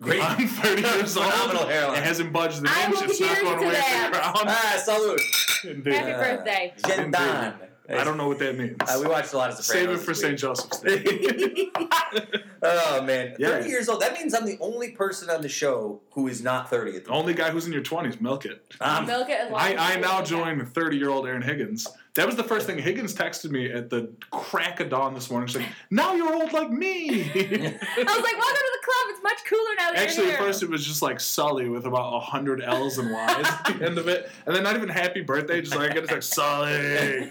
Great. I'm 30 years old. Phenomenal hairline. It hasn't budged an I inch. will It's not going to away that. from the ground. Ah, salute. Indeed. Happy birthday. Gendan. I don't know what that means. Uh, we watched a lot of Save Sopranos it for St. Joseph's Day. oh man, Yeah. 30 years old. That means I'm the only person on the show who is not 30 at the Only guy who's in your 20s, milk it. Um, Milk it I, I now want. join 30 year old Erin Higgins. That was the first thing. Higgins texted me at the crack of dawn this morning. She's like, now you're old like me. I was like, welcome to the club. It's much cooler now that Actually, you're at first it was just like Sully with about 100 L's and Y's at the end of it. And then not even happy birthday, just like I get to like, Sully,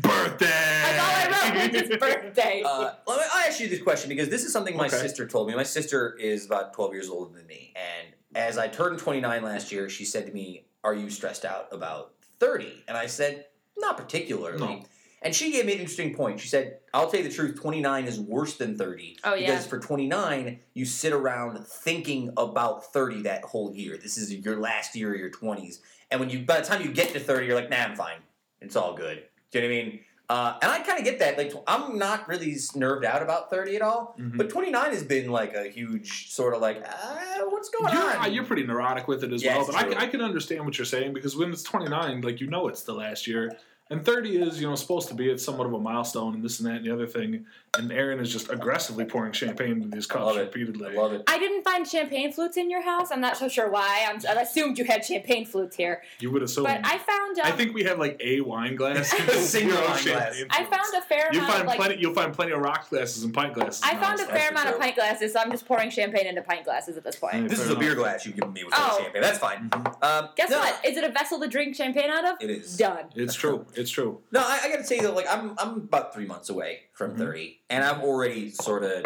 birthday. That's all I wrote was his birthday. Uh, let me, I'll ask you this question because this is something my Okay. sister told me. My sister is about 12 years older than me. And as I turned 29 last year, she said to me, Are you stressed out about 30? And I said, Not particularly. No. And she gave me an interesting point. She said, I'll tell you the truth, 29 is worse than 30. Oh, yeah. Because for 29, you sit around thinking about 30 that whole year. This is your last year of your 20s. And when you, by the time you get to 30, you're like, nah, I'm fine. It's all good. Do you know what I mean? Uh, and I kind of get that. Like, I'm not really nerved out about 30 at all. Mhm. But 29 has been like a huge sort of like, uh, what's going You're, on? you're pretty neurotic with it as Yeah, well, but. I, I can understand what you're saying because when it's 29, like you know it's the last year, and 30 is you know supposed to be it's somewhat of a milestone and this and that and the other thing, and Erin is just aggressively pouring champagne into these cups love repeatedly. I love it. I didn't find champagne flutes in your house. I'm not so sure why. I'm, I assumed you had champagne flutes here. You would assume. But I found um, I think we have like a wine glass, Single wine champagne glass. I found a fair You amount find of like plenty. You'll find plenty of rock glasses and pint glasses. I found a fair amount of pint glasses, so I'm just pouring champagne into pint glasses at this point. Yeah. This is Fair a beer glass you've given me with Oh. champagne. That's fine. Um, Guess no, what? Is it a vessel to drink champagne out of? It is. Done. It's true. It's true. No, I, I got to say you though, like I'm I'm about three months away from Mhm. thirty, and I'm already sort of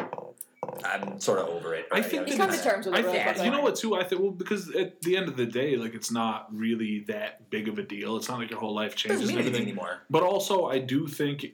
I'm sort of over it. I already. think I'm You that come to terms with it really think you know what too. I think well because at the end of the day, like it's not really that big of a deal. It's not like your whole life changes and everything. anymore. But also, I do think,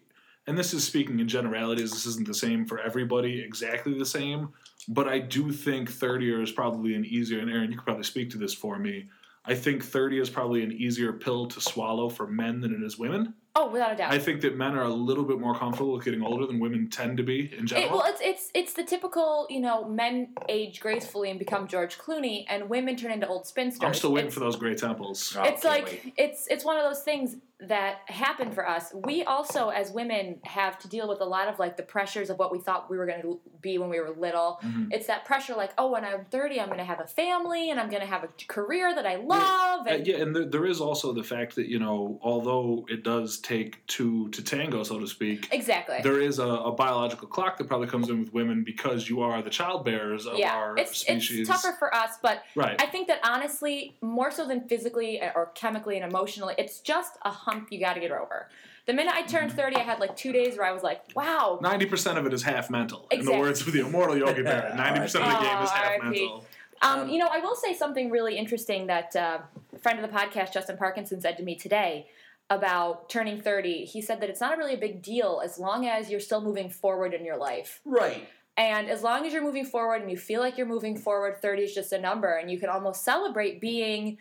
and this is speaking in generalities. This isn't the same for everybody. Exactly the same. But I do think thirty is probably an easier. And Erin, you could probably speak to this for me. I think thirty is probably an easier pill to swallow for men than it is women. Oh, without a doubt. I think that men are a little bit more comfortable with getting older than women tend to be in It, general. well, it's it's it's the typical, you know, men age gracefully and become George Clooney, and women turn into old spinsters. I'm still waiting It's- for those great temples. Oh, it's like wait. it's it's one of those things that happen for us. We also, as women, have to deal with a lot of like the pressures of what we thought we were going to be when we were little. Mhm. It's that pressure, like, oh, when I'm 30, I'm going to have a family and I'm going to have a career that I love. Uh, And yeah, and there, there is also the fact that you know, although it does take two to tango, so to speak, exactly. there is a, a biological clock that probably comes in with women because you are the child bearers of yeah, our it's species. it's tougher for us, but right? I think that honestly, more so than physically or chemically and emotionally, it's just a hump you got to get her over. The minute I turned Mm-hmm. 30, I had like two days where I was like, wow, Ninety percent of it is half mental. In the words of the immortal Yogi Berra, ninety percent of the game is half R.I.P. mental. Um, Um, you know, I will say something really interesting that uh, a friend of the podcast, Justin Parkinson, said to me today about turning 30. He said that it's not really a big deal as long as you're still moving forward in your life. Right. And as long as you're moving forward and you feel like you're moving forward, 30 is just a number. And you can almost celebrate being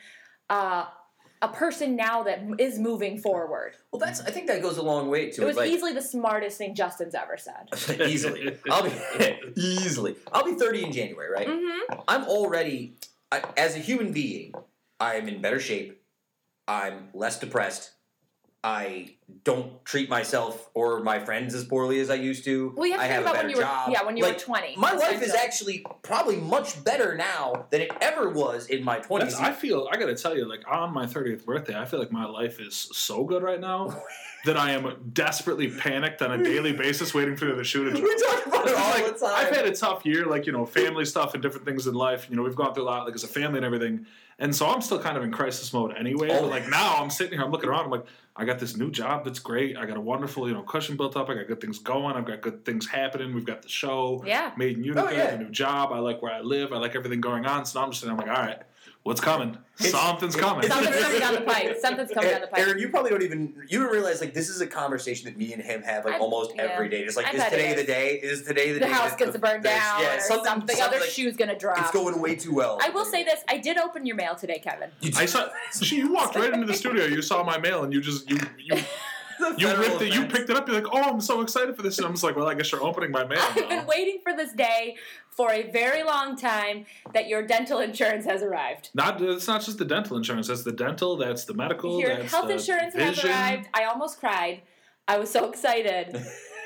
uh, a person now that is moving forward. Well, that's. I think that goes a long way to It was like, easily the smartest thing Justin's ever said. easily. I'll be easily. I'll be thirty in January, right? hmm I'm already, I, as a human being, I'm in better shape. I'm less depressed. I don't treat myself or my friends as poorly as I used to. Well, you have to I think have about a better when you were job. yeah when you Like, were twenty. My life is actually probably much better now than it ever was in my twenties. That's, I feel I gotta tell you, like on my thirtieth birthday, I feel like my life is so good right now that I am desperately panicked on a daily basis, waiting for the shoe to drop. we talk about it all Like, the time. I've had a tough year, like you know, family stuff and different things in life. You know, we've gone through a lot, like as a family and everything. And so I'm still kind of in crisis mode anyway. Oh. But like now, I'm sitting here, I'm looking around, I'm like, I got this new job that's great. I got a wonderful, you know, cushion built up. I got good things going. I've got good things happening. We've got the show, Yeah. Made in oh, Utica, Oh, yeah. the new job. I like where I live. I like everything going on. So now I'm just sitting, there, I'm like, all right, what's coming? It's- Something's coming. Something's coming down the pipe. Something's coming down the pipe. Erin, you probably don't even you don't realize like this is a conversation that me and him have like I- almost yeah. every day. Just like I is bet it today is. the day? Is today the, day? the day? house that gets burned there's- down Yeah, or something, something, something other like, shoe's gonna drop. It's going way too well. I will say this: I did open your mail today, Kevin. You I saw. She, you walked right into the studio. You saw my mail, and you just you you The you federal ripped it. You picked it up. You're like, oh, I'm so excited for this. And I'm just like, well, I guess you're opening my mail. I've now. been waiting for this day for a very long time that your dental insurance has arrived. Not it's not just the dental insurance. That's the dental. That's the medical. Your that's health the insurance has arrived. I almost cried. I was so excited.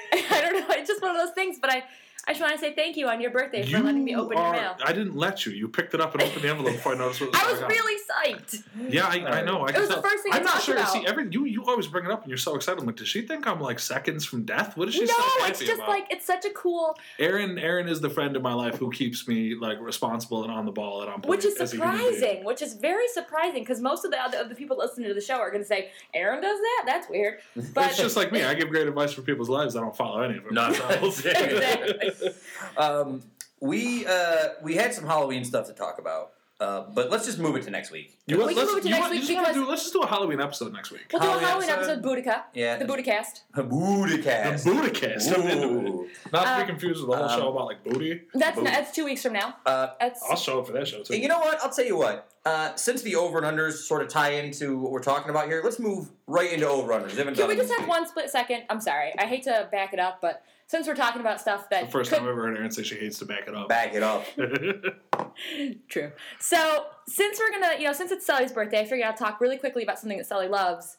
I don't know. It's just one of those things. But I, I just want to say thank you on your birthday for You letting me open are, your mail. I didn't let you. You picked it up and opened the envelope before I noticed what was I was going on. really psyched. Yeah, I, I know. I It can was the tell. first thing I'm I not sure. about. See, every you you always bring it up and you're so excited. I'm like, does she think I'm like seconds from death? What is she No, so happy it's just about? like it's such a cool, Erin. Erin is the friend in my life who keeps me like responsible and on the ball and on point. which is as a human being. surprising. Which is very surprising because most of the other of the people listening to the show are going to say, "Erin does that? That's weird." But it's just like me. I give great advice for people's lives. I don't follow any of it. No, myself. Exactly. Um, we uh, we had some Halloween stuff to talk about, uh, but let's just move it to next week. You We want, can let's, move it to next want, week just because- do, let's just do a Halloween episode next week. we'll do a Halloween Halloween episode? episode, Boudica, Yeah, the Boudicast. Booticast. The Buddhacast. I'm into it. Not to Uh, be confused with the whole um, show about like booty. That's Boot. that's two weeks from now. Uh, That's I'll show up for that show too. Hey, you know what? I'll tell you what. Uh, since the over and unders sort of tie into what we're talking about here, let's move right into over unders. Can we just have one split second? I'm sorry. I hate to back it up, but since we're talking about stuff that the first could, time I've ever heard Erin say she hates to back it up. back it up? True. So since we're gonna, you know, since it's Sully's birthday, I figured I'd talk really quickly about something that Sully loves: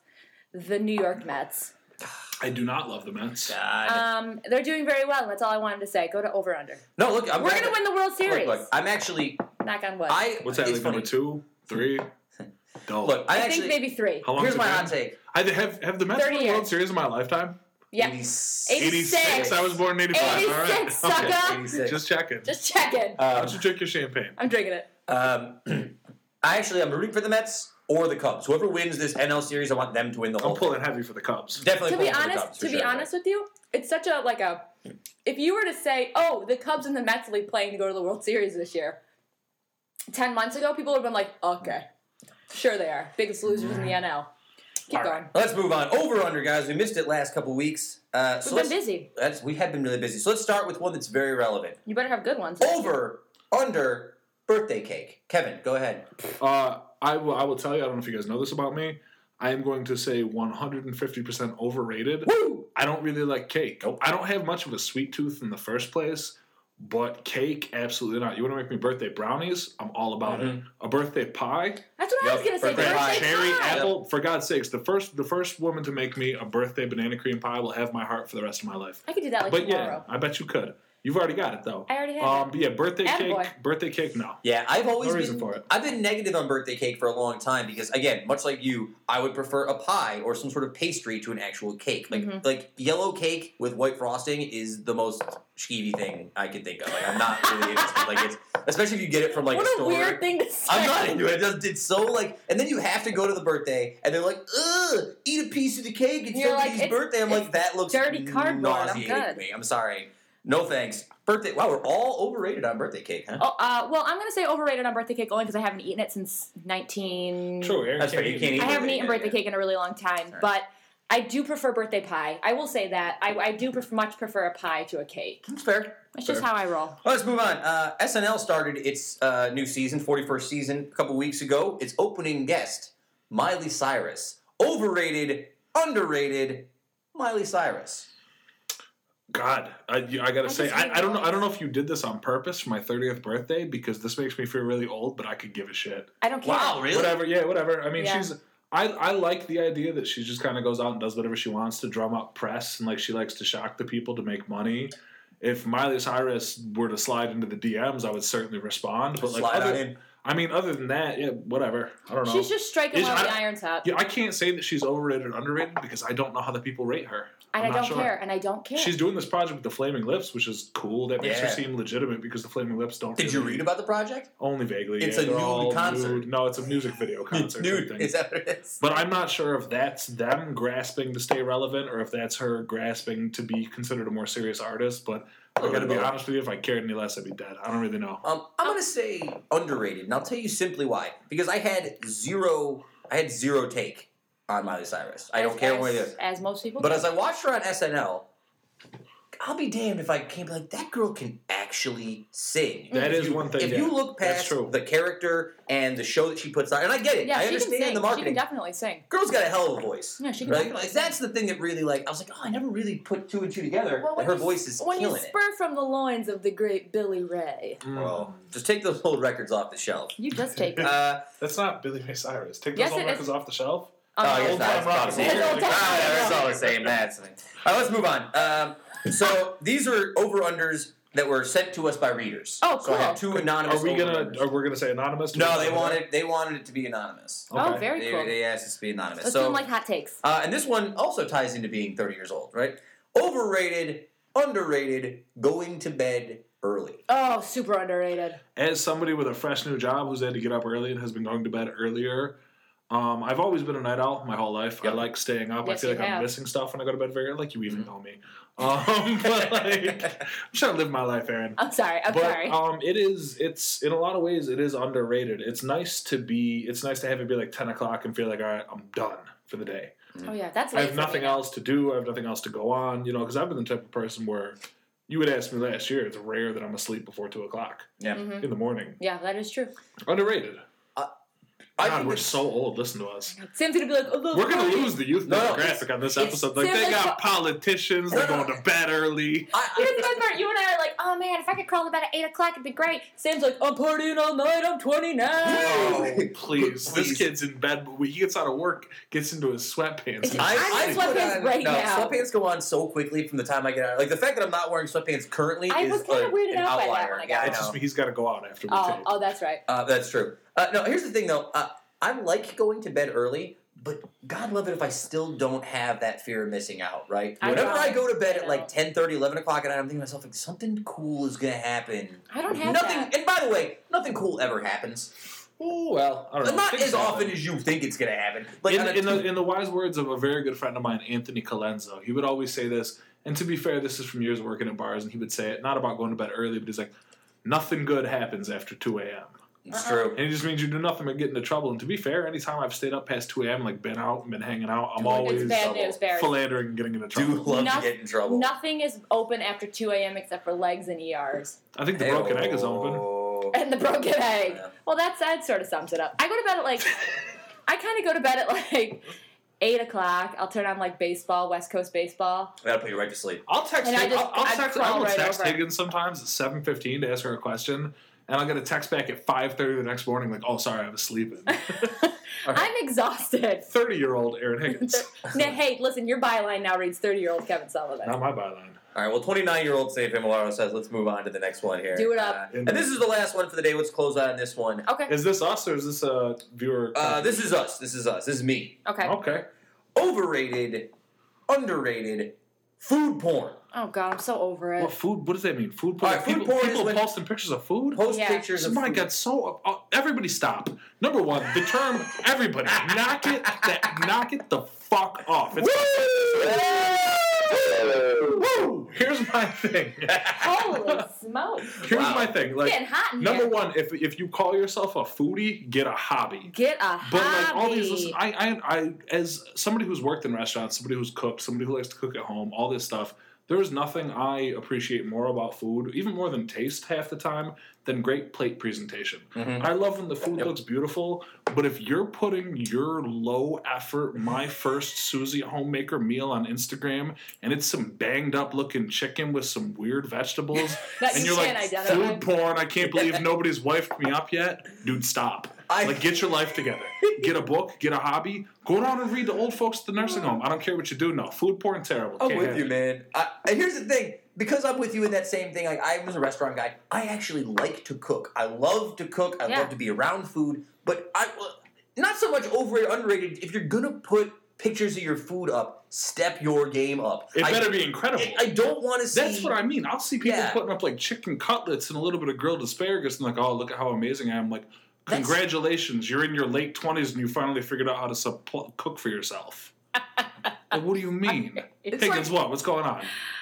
the New York Mets. I do not love the Mets. God. Um, they're doing very well, and that's all I wanted to say. Go to over under. no, look, I'm We're glad gonna that- win the World Series. Look, look, I'm actually. Knock on wood. I. What's that? it's Like number funny. two, three? Dope. Look, I, I actually. think maybe three. How long here's my it hot take. I have have the Mets 30 won the World. Series in my lifetime. Yeah. 86. 86. I was born in 85. All right. 86, sucker. 86. Just checking. Just checking. Why Um, don't you drink your champagne? I'm drinking it. um, I actually, I'm rooting for the Mets or the Cubs. Whoever wins this NL series, I want them to win the whole I'm pulling heavy for the Cubs. Definitely to be pulling for the honest, Cubs, for to be sure. honest with you, it's such a like a. If you were to say, "Oh, the Cubs and the Mets will be playing to go to the World Series this year," ten months ago, people would have been like, "Okay, sure they are, biggest losers in the NL." Keep All going. right, let's move on. Over under, guys. We missed it last couple weeks. Uh, so We've been let's- busy. That's, we have been really busy. So let's start with one that's very relevant. You better have good ones. Over, under, birthday cake. Kevin, go ahead. Uh, I will. I will tell you. I don't know if you guys know this about me. I am going to say 150% overrated. Woo! I don't really like cake. Nope. I don't have much of a sweet tooth in the first place, but cake, absolutely not. You want to make me birthday brownies? I'm all about it. Mm-hmm. A birthday pie, That's what I was gonna say. birthday Birthday cherry, pie. apple. For God's sakes, the first the first woman to make me a birthday banana cream pie will have my heart for the rest of my life. I could do that like but tomorrow. yeah, I bet you could. You've already got it though. I already have Um, it. yeah, birthday Attaboy. cake. Birthday cake, no. Yeah, I've always No been. reason for it. I've been negative on birthday cake for a long time because, again, much like you, I would prefer a pie or some sort of pastry to an actual cake. Like, Mhm. like yellow cake with white frosting is the most skeevy thing I can think of. Like, I'm not really interested. Like, it's especially if you get it from like what a a store. weird thing to say. I'm not into it. It just it's so like, and then you have to go to the birthday, and they're like, "Ugh, eat a piece of the cake. It's You're like, somebody's birthday." I'm like, "That looks dirty cardboard. I'm nauseating to good. me. I'm sorry, no thanks." Birthday. Wow, we're all overrated on birthday cake, huh? Oh, uh, well, I'm gonna say overrated on birthday cake only because I haven't eaten it since 19. True, Erin That's can't you can't eat I haven't eaten birthday yeah. cake in a really long time, Alright. but I do prefer birthday pie. I will say that I, I do pref- much prefer a pie to a cake. That's fair. That's just how I roll. Well, let's move on. Uh, SNL started its uh, new season, 41st season, a couple weeks ago. Its opening guest, Miley Cyrus. Overrated, underrated, Miley Cyrus. God, I, I gotta I say, I, I don't know. I don't know if you did this on purpose for my thirtieth birthday because this makes me feel really old. But I could give a shit. I don't care. Wow, really? Whatever, yeah, whatever. I mean, Yeah. she's. I, I like the idea that she just kind of goes out and does whatever she wants to drum up press and like she likes to shock the people to make money. If Miley Cyrus were to slide into the DMs, I would certainly respond. But like, Slide on other, in. I mean, other than that, yeah, whatever. I don't know. She's just striking Is- while the I- iron's hot. yeah, I can't say that she's overrated or underrated because I don't know how the people rate her. and I'm I don't sure. care. And I don't care. She's doing this project with the Flaming Lips, which is cool. That makes her Yeah. seem legitimate because the Flaming Lips don't. Did you really- read about the project? Only vaguely. It's yeah, a they're nude all concert. nude. No, it's a music video concert. Dude, thing. is that what it is? But I'm not sure if that's them grasping to stay relevant or if that's her grasping to be considered a more serious artist. But I little gotta be both. honest with you, if I cared any less, I'd be dead. I don't really know. Um, I'm gonna say underrated, and I'll tell you simply why. Because I had zero, I had zero take on Miley Cyrus. I As- don't care as, what it is. As most people But do. as I watched her on SNL, I'll be damned if I can't be like that girl can actually sing. That If is you- one thing, If yeah. you look past the character and the show that she puts on, and I get it, yeah, I she can understand sing. the She can definitely sing. Girl's got a hell of a voice. Yeah, she can Right? definitely Like, sing. that's the thing that really like I was like, oh, I never really put two and two together. Well, that her you- voice is When you killing it. spur from the loins of the great Billy Ray, Mm. Well, just take those old records off the shelf. you just take it. Uh, That's not Billy Ray Cyrus. Take those Yes, old records is. off the shelf. Oh, I guess Old not. time It's rock Bob and roll. Seger. Old time Ah, rock. it's all the same. That's thing. All right, let's move on. Um, so these are over unders that were sent to us by readers. Oh, So I have two anonymous. Are we gonna? over-unders. Are we gonna say anonymous? No, they wanted they wanted it to be anonymous. Oh, very They, cool. they asked us to be anonymous. Let's do so, them like hot takes. uh, and this one also ties into being 30 years old, right? Overrated, underrated, going to bed early. Oh, super underrated. As somebody with a fresh new job who's had to get up early and has been going to bed earlier, um, I've always been a night owl my whole life. Yep. I like staying up. Yes, I feel like I'm missing stuff when I go to bed very early. Like you even Mhm. know me. Um, but like, I'm trying to live my life, Erin. I'm sorry. I'm but sorry. um, it is. It's in a lot of ways, it is underrated. It's nice to be. It's nice to have it be like ten o'clock and feel like, all right, I'm done for the day. oh yeah, that's. I have nothing else to do. I have nothing else to go on. You know, because I've been the type of person where you would ask me last year. It's rare that I'm asleep before two o'clock Yeah. Mhm. in the morning. Yeah, that is true. Underrated. I God, think we're it's- so old. Listen to us. Sam's gonna be like, oh, We're gonna lose the youth No, no, demographic on this episode. Like Sam, they it's got politicians. They're No, no. going to bed early. I, Here's the part. You and I are like, oh man, if I could crawl to bed at eight o'clock, it'd be great. Sam's like, I'm partying all night. I'm 29. Oh, Please, Please. this kid's in bed. But when he gets out of work, gets into his sweatpants. I, I'm in sweatpants on- right no, now. Sweatpants go on so quickly from the time I get out. Like the fact that I'm not wearing sweatpants currently I is was kinda a- weirded an out by that outlier. when I got out. It's just he's got to go out after the Oh, tape. oh, that's right. Uh, that's true. Uh, no, here's the thing though. Uh, I like going to bed early, but God love it if I still don't have that fear of missing out, right? I Whenever know. I go to bed at know. like 10, 11 o'clock at night, I'm thinking to myself, like, something cool is going to happen. I don't have nothing, that. and by the way, nothing cool ever happens. Oh well, I don't know. Not Things as happen. often as you think it's going to happen. Like, in, on a in, the, in the wise words of a very good friend of mine, Anthony Colenso, he would always say this. And to be fair, this is from years working at bars, and he would say it not about going to bed early, but he's like, nothing good happens after 2 a.m. it's Uh-uh. true. And it just means you do nothing but get into trouble. And to be fair, anytime I've stayed up past 2 a.m., like been out and been hanging out, I'm Doing always bad news, Barry. philandering and getting into Do trouble. love Noth- to get in trouble. Nothing is open after 2 a.m. except for legs and ERs. I think the broken egg is open. Oh. And the broken egg. Yeah. Well, that's, that sort of sums it up. I go to bed at like, I kind of go to bed at like 8 o'clock. I'll turn on like baseball, West Coast baseball. That'll put you right to sleep. I'll text. And I just, I'll, I'll text. crawl I will right text over. Higgins sometimes at seven fifteen to ask her a question, and I'll get a text back at five thirty the next morning, like, "Oh, sorry, I was sleeping." I'm exhausted. Thirty year old Erin Higgins, Now, hey, listen, your byline now reads 30 year old Kevin Sullivan. not my byline. All right, well, 29 year old Safe Milano says, let's move on to the next one here. Do it up. Uh, and this is the last one for the day. Let's close out on this one. Okay. Is this us or is this a viewer? Uh, this is us. This is us. This is me. Okay. okay. Overrated, underrated, food porn. Oh, God, I'm so over it. What food? What does that mean? Food? All right, food people porn people when- posting pictures of food. Post Yeah. pictures of my food. god! So uh, everybody stop. Number one, the term everybody knock it that knock it the fuck off. It's, Woo! Here's my thing. Holy smoke. Here's Wow. my thing. Like Getting hot in number here. one, if if you call yourself a foodie, get a hobby. Get a hobby. But hobby. like all these, listen, I, I, I, as somebody who's worked in restaurants, somebody who's cooked, somebody who likes to cook at home, all this stuff. There is nothing I appreciate more about food, even more than taste half the time, than great plate presentation. Mhm. I love when the food Yep. looks beautiful, but if you're putting your low effort, my first Susie homemaker meal on Instagram, and it's some banged up looking chicken with some weird vegetables, and you you're like identify. food porn, I can't believe nobody's wifed me up yet, dude, stop. I- like, get your life together. Get a book. Get a hobby. Go down and read the old folks at the nursing home. I don't care what you do. No, food porn terrible. I'm Can't with you, it. man. I, and here's the thing. Because I'm with you in that same thing, like I was a restaurant guy. I actually like to cook. I love to cook. I Yeah. love to be around food. But I, not so much overrated, underrated. If you're gonna put pictures of your food up, step your game up. It I, better be incredible. I, I don't want to see. That's what I mean. I'll see people Yeah. putting up like chicken cutlets and a little bit of grilled asparagus and like, oh, look at how amazing I am. Like, That's- congratulations, you're in your late twenties and you finally figured out how to suppl- cook for yourself. like, what do you mean? It's Higgins, what? What's going on?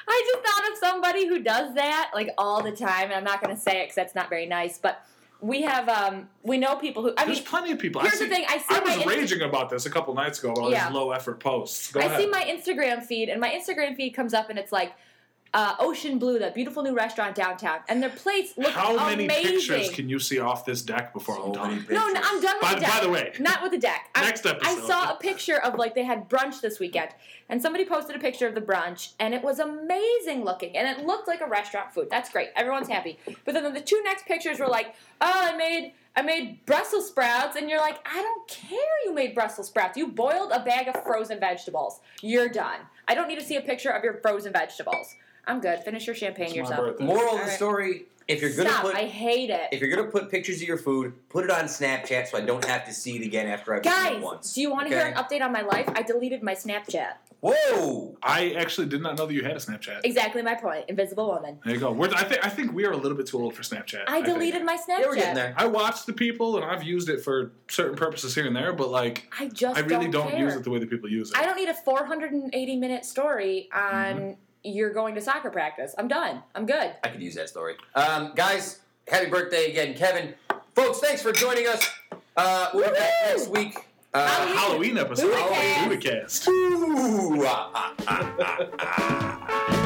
I just thought of somebody who does that like all the time, and I'm not going to say it because that's not very nice. But we have, um, we know people who. I There's mean, plenty of people. here's I see, the thing, I see I was Insta- raging about this a couple nights ago about Yeah. these low effort posts. Go I ahead. see my Instagram feed, and my Instagram feed comes up, and it's like uh, Ocean Blue, that beautiful new restaurant downtown, and their plates look How many amazing. pictures can you see off this deck before I'm So many done? no, no, I'm done with By, the deck. by the way, Not with the deck. I- Next I episode. saw a picture of like they had brunch this weekend, and somebody posted a picture of the brunch, and it was amazing looking, and it looked like a restaurant food. That's great. Everyone's happy. But then the two next pictures were like, "Oh, I made I made Brussels sprouts," and you're like, "I don't care. You made Brussels sprouts. You boiled a bag of frozen vegetables. You're done. I don't need to see a picture of your frozen vegetables. I'm good. Finish your champagne It's yourself." birthday. Moral of the right. story: If you're gonna Stop. put I hate it. if you're gonna put pictures of your food, put it on Snapchat so I don't have to see it again after I've seen it Guys, once. do you want to hear an update on my life? I deleted my Snapchat. Whoa! I actually did not know that you had a Snapchat. Exactly my point. Invisible woman. There you go. We're, I think I think we are a little bit too old for Snapchat. I think. deleted my Snapchat. Yeah, we're getting there. I watched the people and I've used it for certain purposes here and there, but like I just I really don't, care. use it the way that people use it. I don't need a 480 minute story on Mm-hmm. You're going to soccer practice. I'm done. I'm good. I could use that story. Um, guys, happy birthday again, Kevin. Folks, thanks for joining us. Uh, we'll be back Woohoo! next week. Uh, Halloween episode. Booty cast. Booty cast. Ooh, ah, ah, ah, ah, ah.